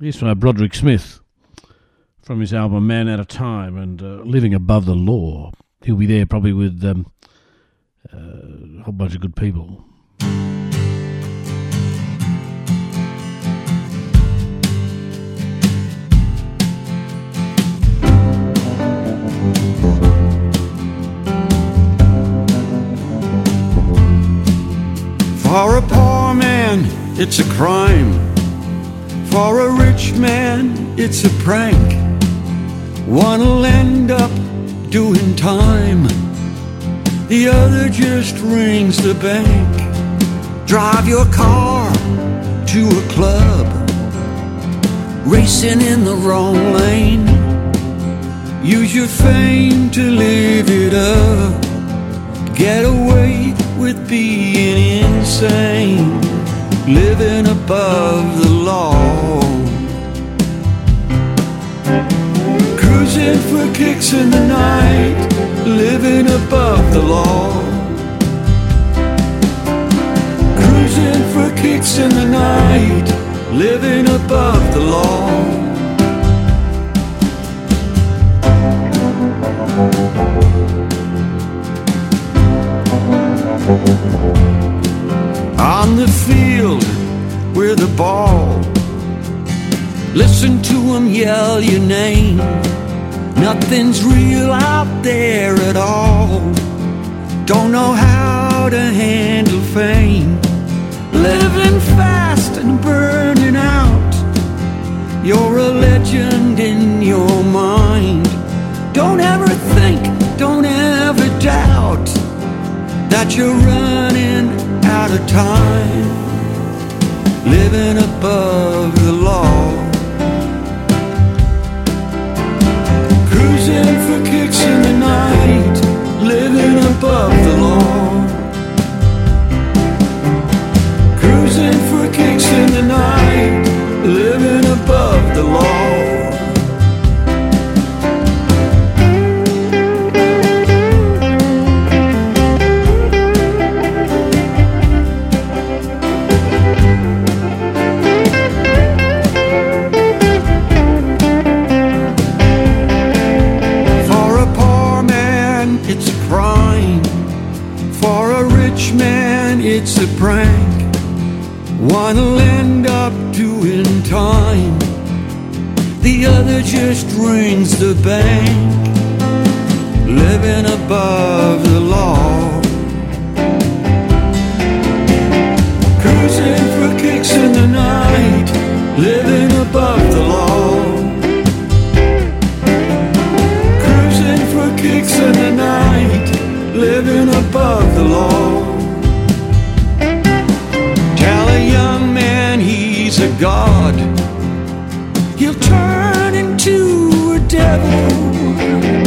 Here's from Broderick Smith from his album Man Out of Time and uh, Living Above the Law. He'll be there probably with um, uh, a whole bunch of good people. For a poor man, it's a crime. For a rich man, it's a prank. One'll end up doing time. The other just rings the bank. Drive your car to a club. Racing in the wrong lane. Use your fame to live it up. Get away with being insane, living above the law. Cruising for kicks in the night, living above the law. Cruising for kicks in the night, living above the law. On the field with the ball. Listen to them yell your name. Nothing's real out there at all. Don't know how to handle fame. Living fast and burning out. You're a legend in your mind. Don't ever think, don't ever doubt that you're running out of time, living above the law. Cruising for kicks in the night, living above the law. Cruising for kicks in the night, living above the law. One'll end up doing time. The other just rings the bank. Living above the law. Cruising for kicks in the night. Living above the law. Cruising for kicks in the night, living above the law. God, he'll turn into a devil.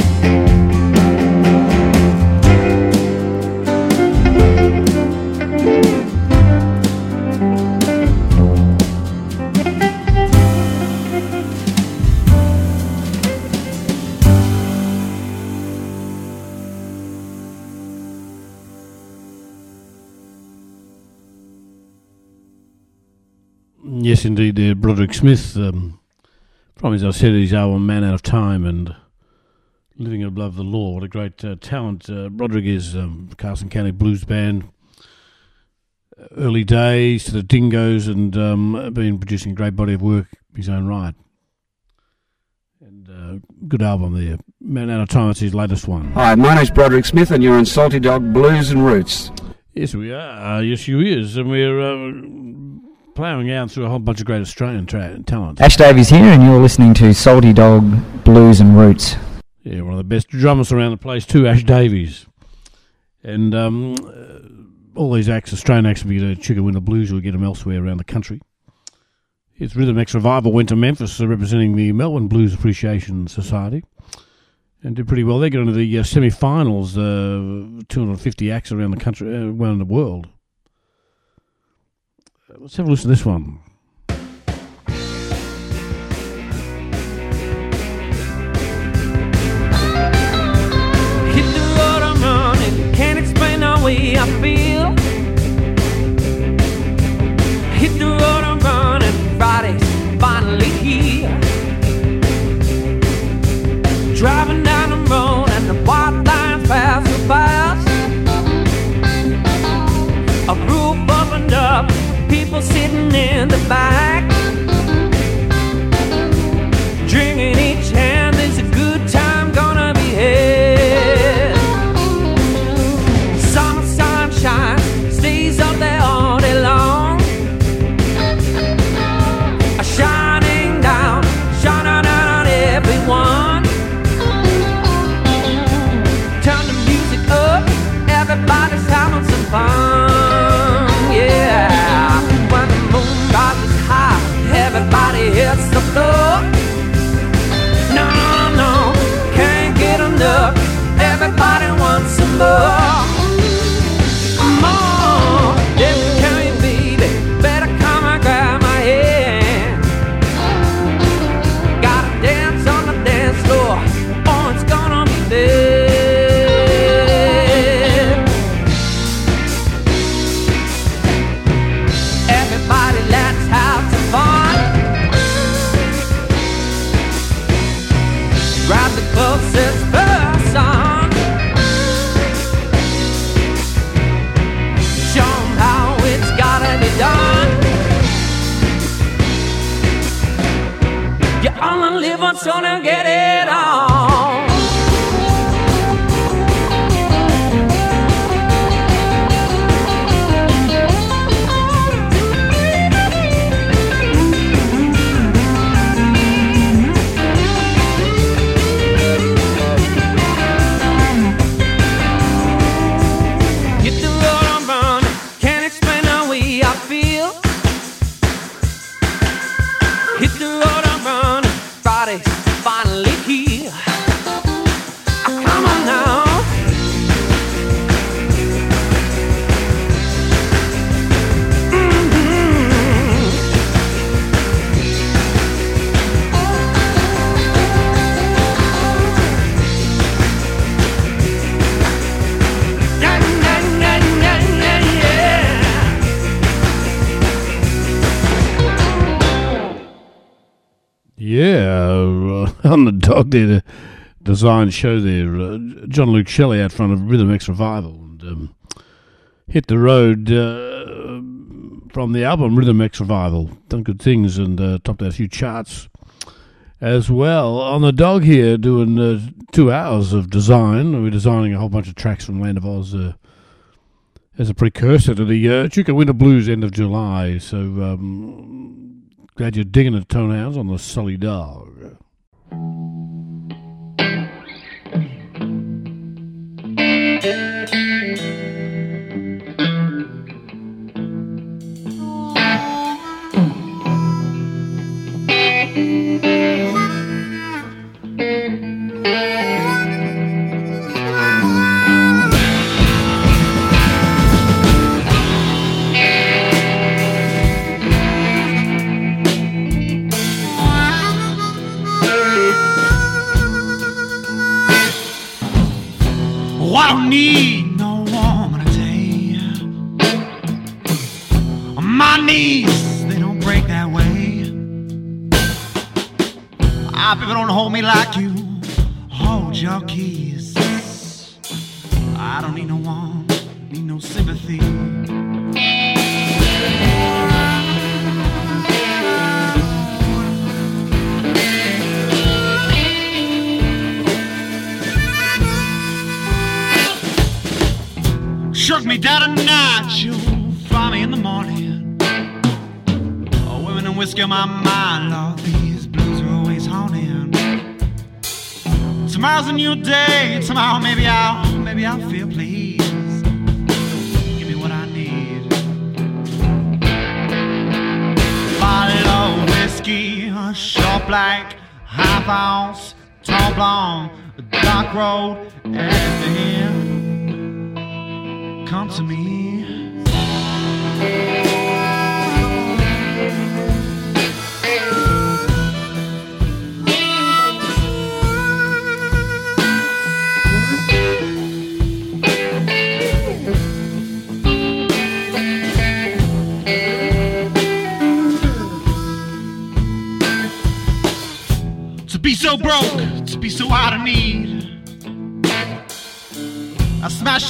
Yes, indeed, uh, Broderick Smith. Um, from his, I said, his album Man Out of Time and Living Above the Law. What a great uh, talent. Uh, Broderick is um, Carson County Blues Band. Early days to the Dingoes and um, been producing a great body of work his own right. And uh, good album there. Man Out of Time, that's his latest one. Hi, my name's Broderick Smith, and you're on Salty Dog Blues and Roots. Yes, we are. Uh, yes, you is. And we're uh, ploughing out through a whole bunch of great Australian tra- talent. Ash Davies here, and you're listening to Salty Dog Blues and Roots. Yeah, one of the best drummers around the place too, Ash Davies. And um, uh, all these acts, Australian acts, will be the Echuca Winter Blues, you'll get them elsewhere around the country. His Rhythm X Revival went to Memphis, uh, representing the Melbourne Blues Appreciation Society, and did pretty well. They got into the uh, semi-finals, uh, 250 acts around the country, uh, around the world. Let's have a listen to this one. Hit the road I'm running, can't explain the way I feel. Hit the road people sitting in the back. Dog there, the design show there. Uh, John Luke Shelley out front of Rhythm X Revival and um, hit the road uh, from the album Rhythm X Revival. Done good things and uh, topped out a few charts as well. On the dog here, doing uh, two hours of design. We're designing a whole bunch of tracks from Land of Oz. Uh, as a precursor to the uh, Echuca Winter Blues end of July, so um, glad you're digging the toenails on the Salty Dog.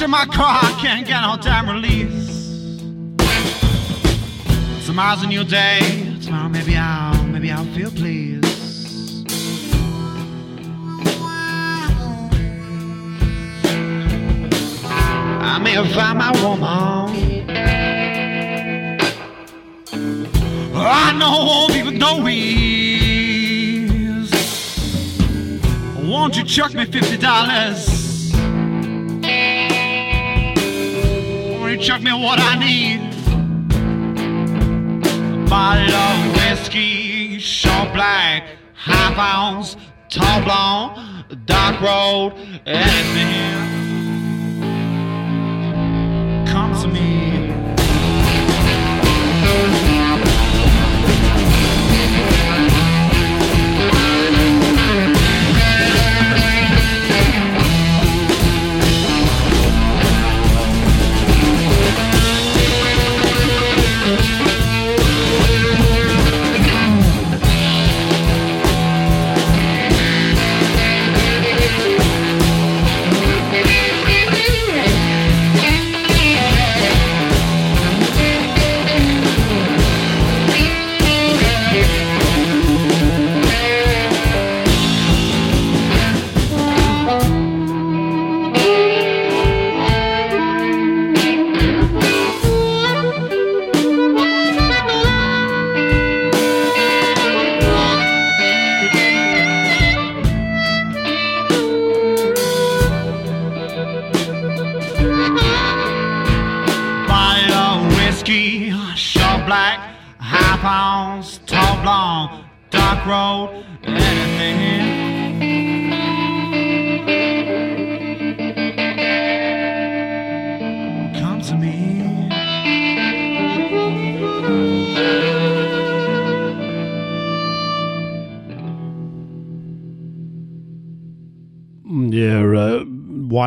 In my car, I can't get no damn release. Tomorrow's a new day, tomorrow maybe I'll, maybe I'll feel pleased. I may have found my woman. I know won't with no. Won't you chuck me fifty dollars? You chuck me what I need? A bottle of whiskey, short black, half ounce, tall blonde, dark road, anything. Come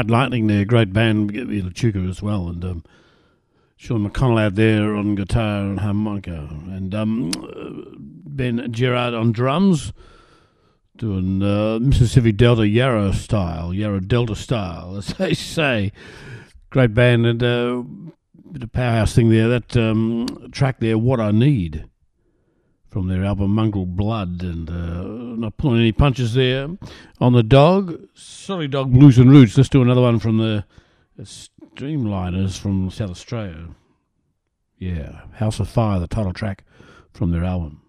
White Lightning there, great band, Echuca as well, and um, Sean McConnell out there on guitar and harmonica, and um, Ben Gerard on drums, doing uh, Mississippi Delta Yarra style, Yarra Delta style, as they say. Great band and uh, bit of powerhouse thing there. That um, track there, What I Need, from their album Mongrel Blood, and uh, not pulling any punches there. On the dog, Salty Dog Blues and Roots. Let's do another one from the Streamliners from South Australia. Yeah, House of Fire, the title track from their album.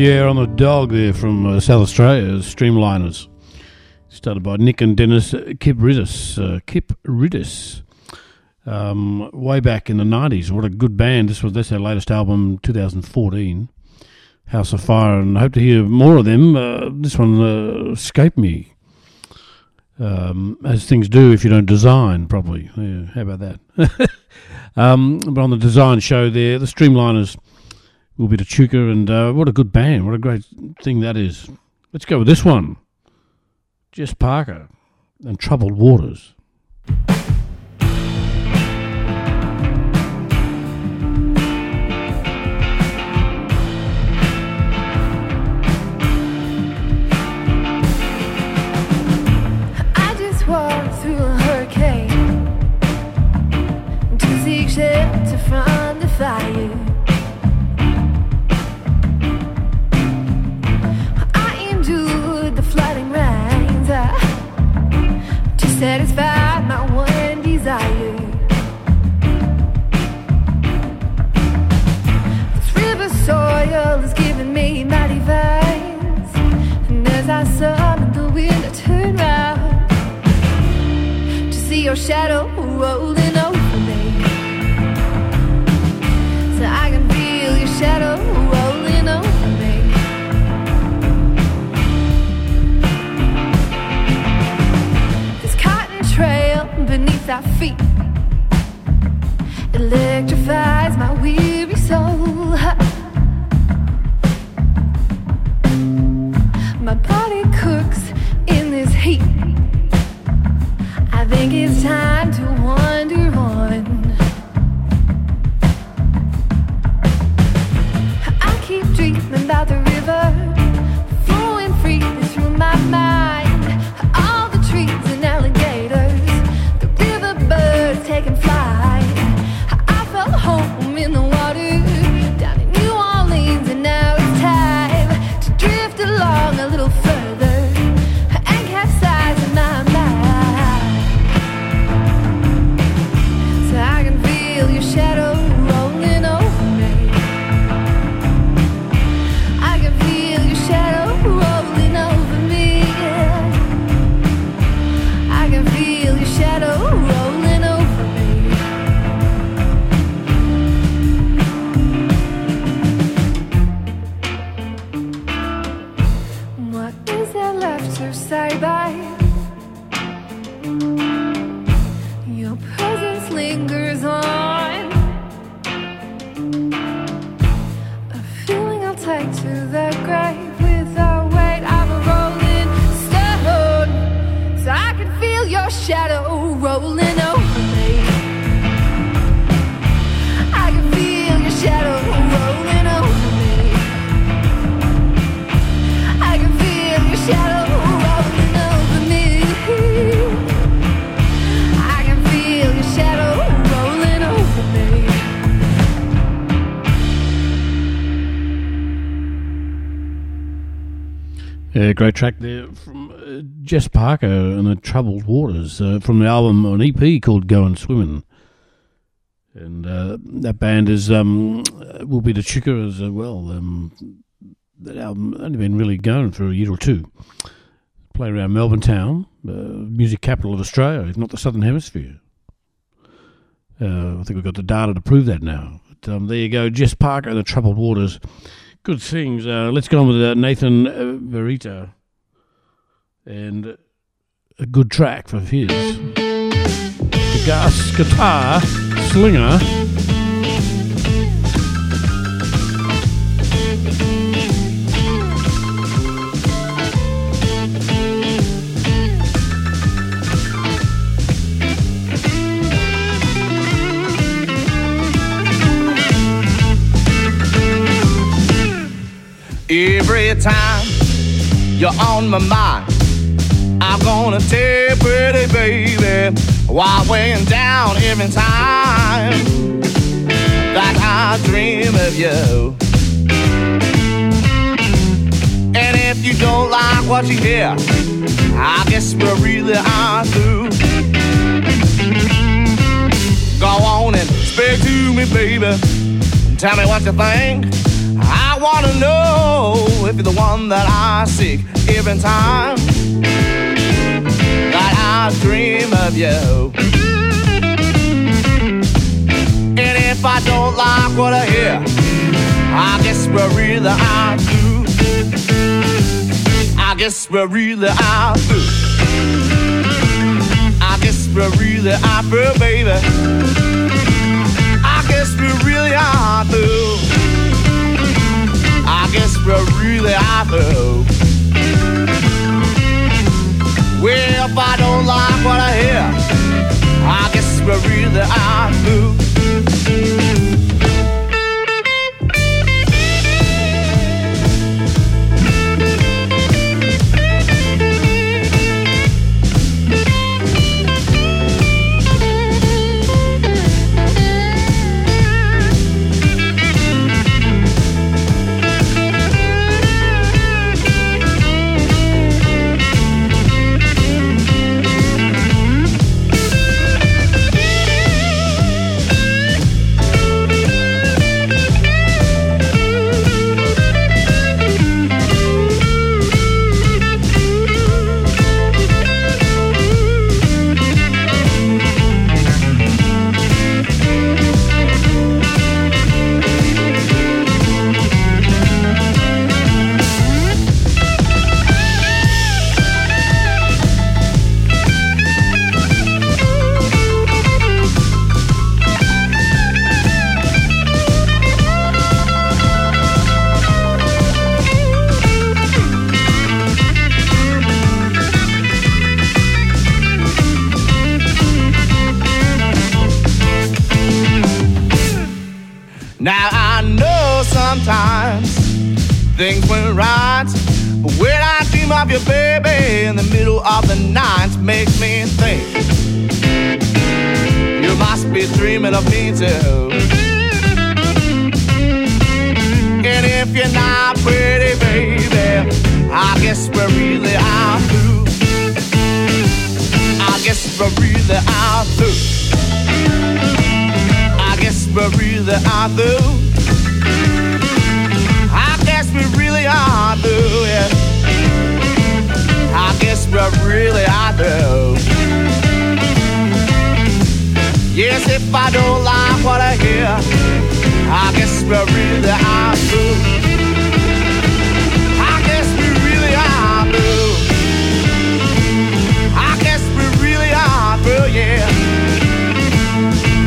Yeah, on the dog there from uh, South Australia, Streamliners. Started by Nick and Dennis uh, Kip Ridis. Uh, Kip Ridis. um, way back in the 90s. What a good band. This was that's their latest album, 2014, House of Fire, and I hope to hear more of them. Uh, this one uh, escaped me, um, as things do if you don't design properly. Yeah, how about that? um, but on the design show there, the Streamliners will be Echuca, and uh, what a good band. What a great thing that is. Let's go with this one. Jess Parker and Troubled Waters. I your shadow rolling over me. So I can feel your shadow rolling over me. This cotton trail beneath our feet electrifies my weary soul. Time Parker and the Troubled Waters uh, from the album, an EP called Going Swimming. And uh, that band is um, will be Echuca as well. Um, that album only been really going for a year or two. Play around Melbourne town, uh, music capital of Australia, if not the Southern Hemisphere. Uh, I think we've got the data to prove that now. But, um, there you go, Jess Parker and the Troubled Waters. Good things. Uh, let's go on with uh, Nathan uh, Verita and a good track for his. The gas guitar slinger. Every time you're on my mind, I'm gonna tell pretty baby while weighing down every time that I dream of you. And if you don't like what you hear, I guess we're really are through. Go on and speak to me, baby. Tell me what you think. I wanna know if you're the one that I seek every time I dream of you. And if I don't like what I hear, I guess we're really out through. I guess we're really out through. I guess we're really out through, baby. I guess we really are through. I guess we're really through. Well, if I don't like what I hear, I guess we're really out through. Of you, baby, in the middle of the night, makes me think you must be dreaming of me too. And if you're not pretty, baby, I guess we're really out through. I guess we're really out through. I guess we're really are through. I guess we really are through, yeah. I guess we really are through. Yes, if I don't like what I hear, I guess we really. I through. I guess we really are yeah.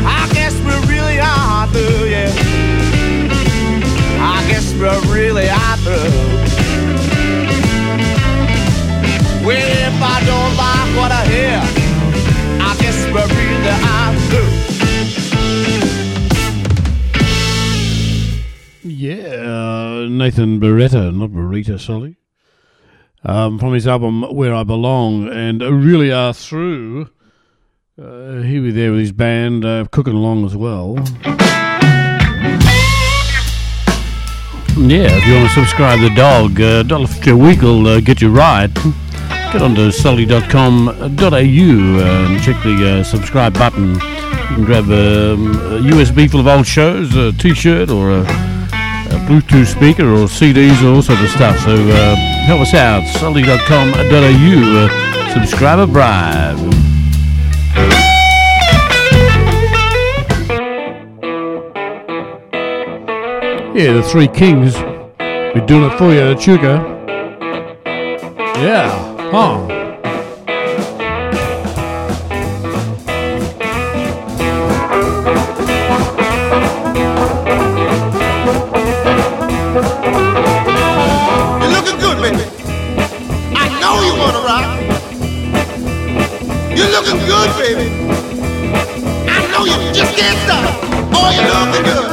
I guess we really. I. Yeah, Nathan Beretta, not Beretta, sorry. Um, from his album Where I Belong, and really are through. Uh, he was there with his band, uh, cooking along as well. Yeah, if you want to subscribe to the dog, uh, $1.50 a week will uh, get you right. Get onto salty.com.au and check the uh, subscribe button. You can grab um, a USB full of old shows, a t-shirt or a, a Bluetooth speaker or CDs or all sorts of stuff. So uh, help us out, salty.com.au. Uh, subscriber bribe. Yeah, the Three Kings. We're doing it for you, Echuca. Yeah, huh? You're looking good, baby. I know you wanna rock. You're looking good, baby. I know you just can't stop. Oh, you're looking good.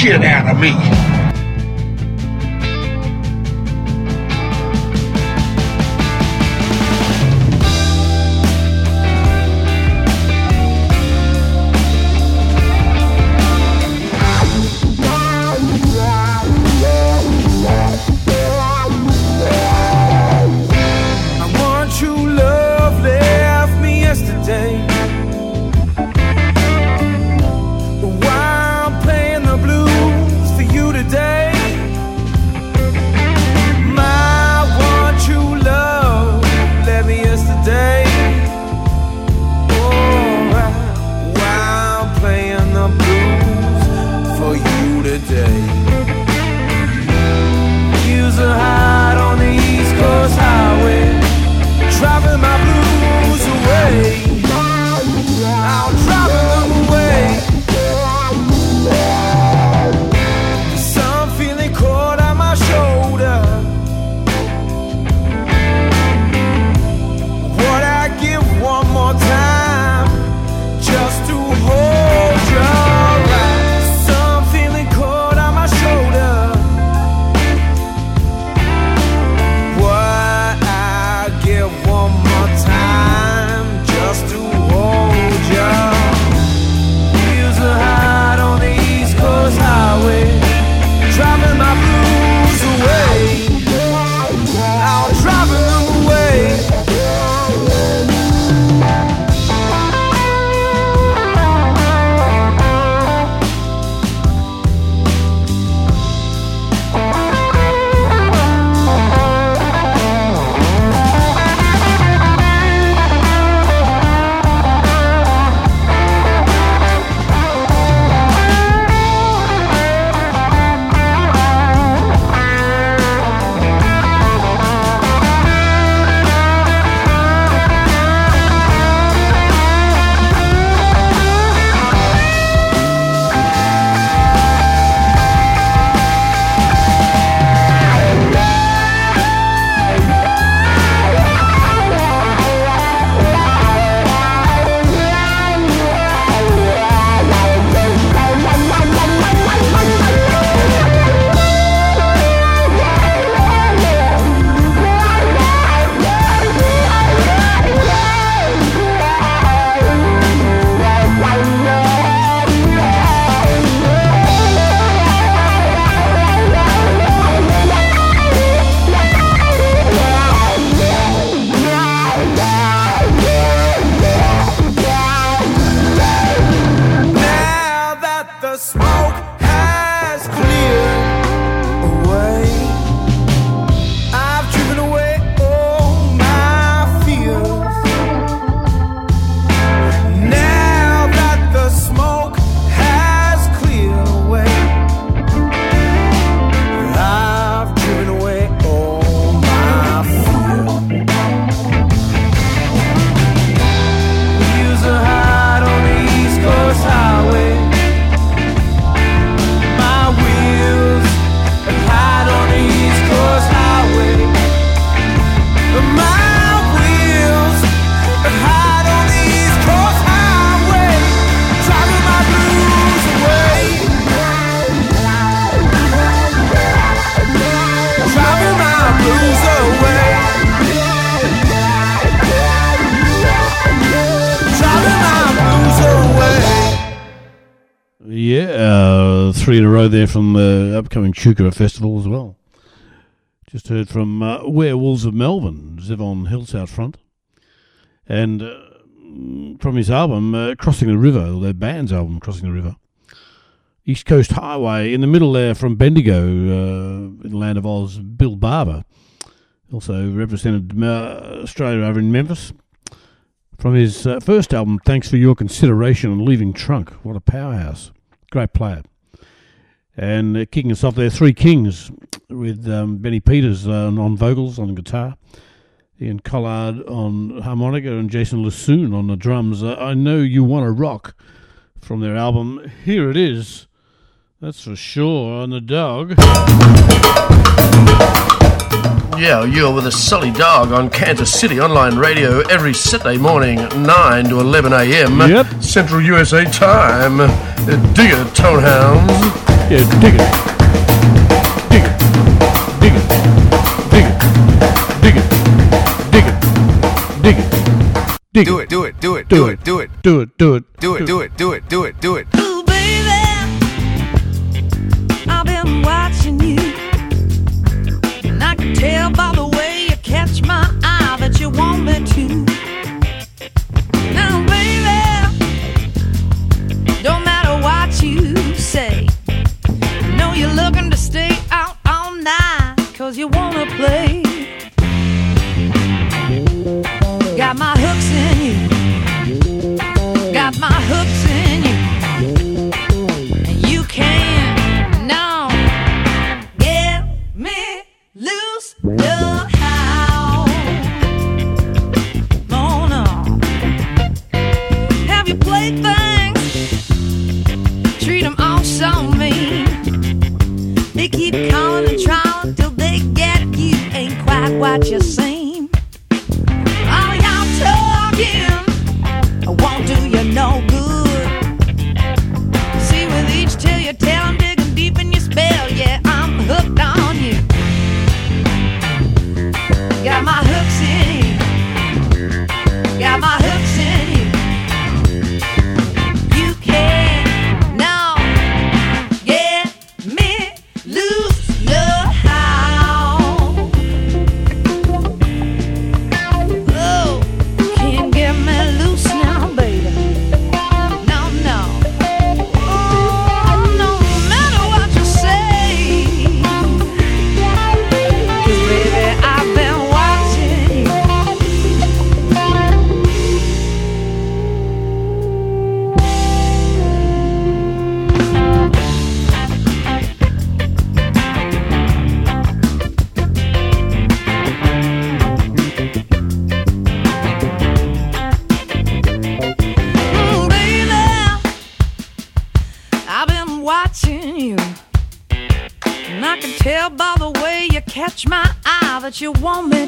Shit out of me. Row there from the upcoming Chukara Festival as well. Just heard from uh, Werewolves of Melbourne, Zevon Hills out front. And uh, from his album, uh, Crossing the River, their band's album, Crossing the River. East Coast Highway, in the middle there from Bendigo, uh, in the land of Oz, Bill Barber. Also represented uh, Australia over in Memphis. From his uh, first album, Thanks for Your Consideration on Leaving Trunk. What a powerhouse. Great player. And uh, kicking us off there, Three Kings with um, Benny Peters uh, on vocals, on guitar, Ian Collard on harmonica, and Jason Lassoon on the drums. Uh, I Know You Want to Rock from their album. Here it is. That's for sure on the dog. Yeah, you're with a Salty Dog on Kansas City Online Radio every Saturday morning, 9 to 11 a.m. Yep. Central USA time. Dig it, Tonehounds. Yeah, dig it. Dig it. Dig it. Dig it. Dig it. Dig it. Dig it. Dig Do it, do it, do it, do it, do it. Do it. Do it. Do it, do it, do it, do it, do it. Ooh, baby, I've been watching you. And I can tell by the know you're looking to stay out all night, cause you wanna play. Got my hooks in you. Got my hooks in you. And you can't now get me loose. No calling and trying till they get you. Ain't quite what you seem. All y'all talking won't do you no good. You want me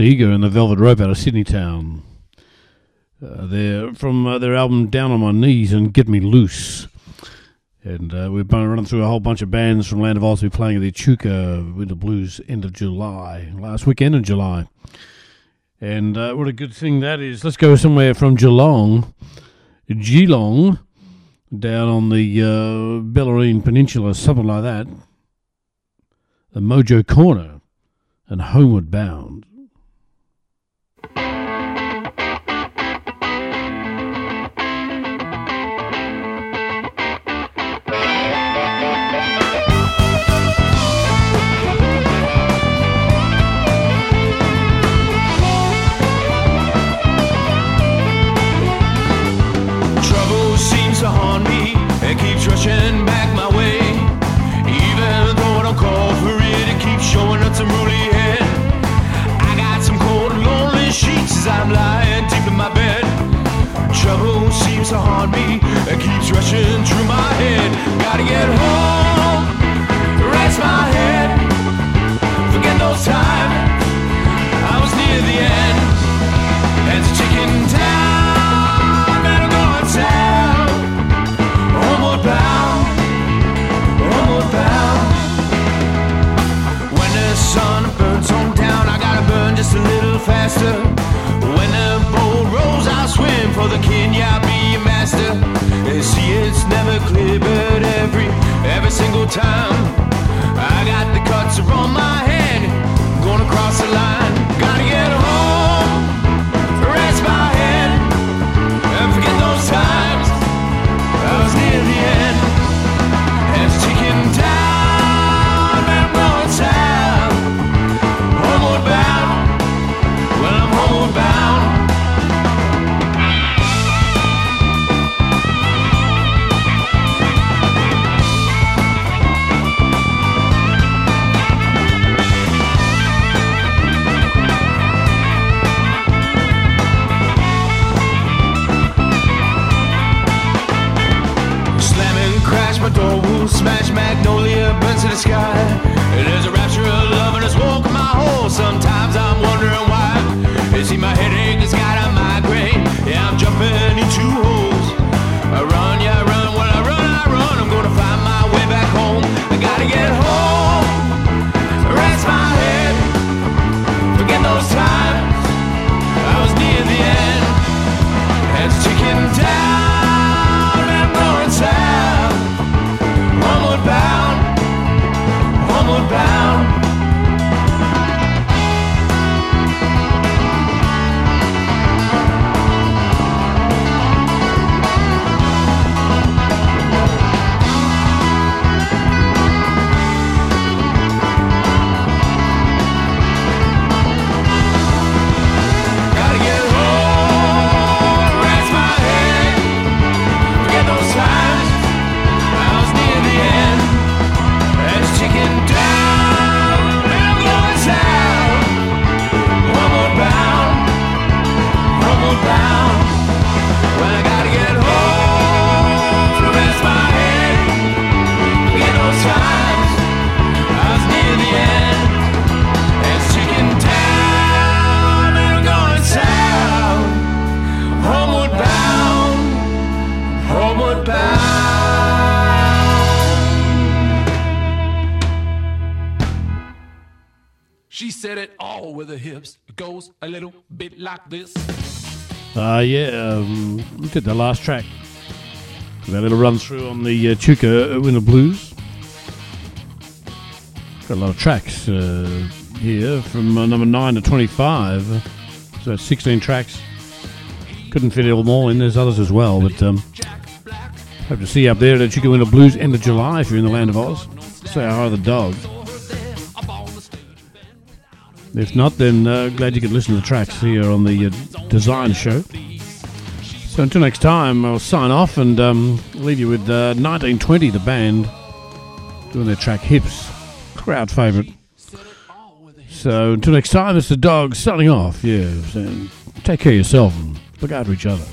Eager and the Velvet Rope out of Sydney Town. Uh, they're from uh, their album Down on My Knees and Get Me Loose. And uh, we've been running through a whole bunch of bands from Land of Oz. We're playing at the Echuca Winter Blues end of July, last weekend in July. And uh, what a good thing that is. Let's go somewhere from Geelong, Geelong, down on the uh, Bellarine Peninsula, something like that. The Mojo Corner and Homeward Bound. To haunt me. It keeps rushing through my head. Gotta get home, rest my head. Forget those times. I was near the end. And. Homeward bound. Homeward bound. When the sun burns on down, I gotta burn just a little faster. Swim for the king. Yeah, be your master. They see it's never clear, but every every single time I got the cuts are on my head. Gonna cross the line. Sometimes Uh, yeah, um, we did the last track. That little run through on the uh, Echuca Winter Blues. Got a lot of tracks uh, here from uh, number 9 to 25. So that's 16 tracks. Couldn't fit it all in, there's others as well, but um, hope to see you up there at the Echuca Winter Blues end of July if you're in the land of Oz. Say hi to the dog. If not, then uh, glad you could listen to the tracks here on the uh, Design Show. So until next time, I'll sign off and um, leave you with uh, 1920, the band, doing their track Hips, crowd favourite. So until next time, it's the dog signing off. Yeah, so take care of yourself and look out for each other.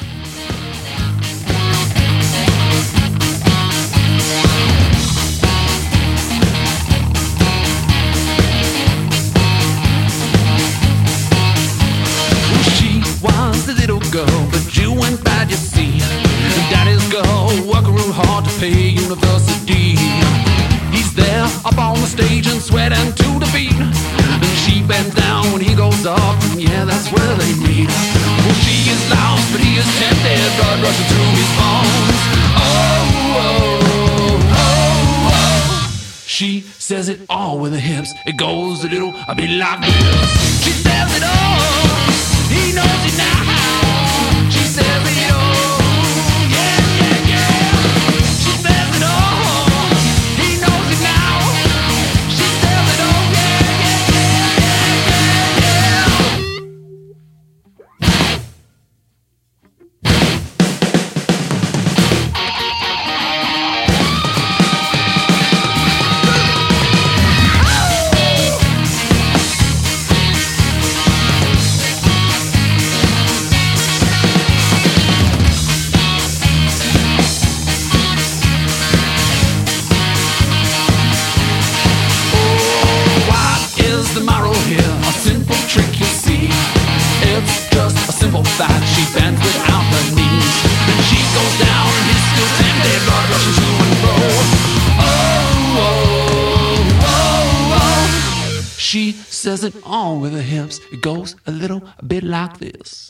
Up on the stage and sweating to the beat. And she bends down when he goes up, and yeah, that's where they meet. Well, she is lost, but he is tempted, blood rushing through his bones. Oh, oh, oh, oh. She says it all with her hips. It goes a little, a bit like this. She says it all. He knows it now. It all with the hips. It goes a little bit like this.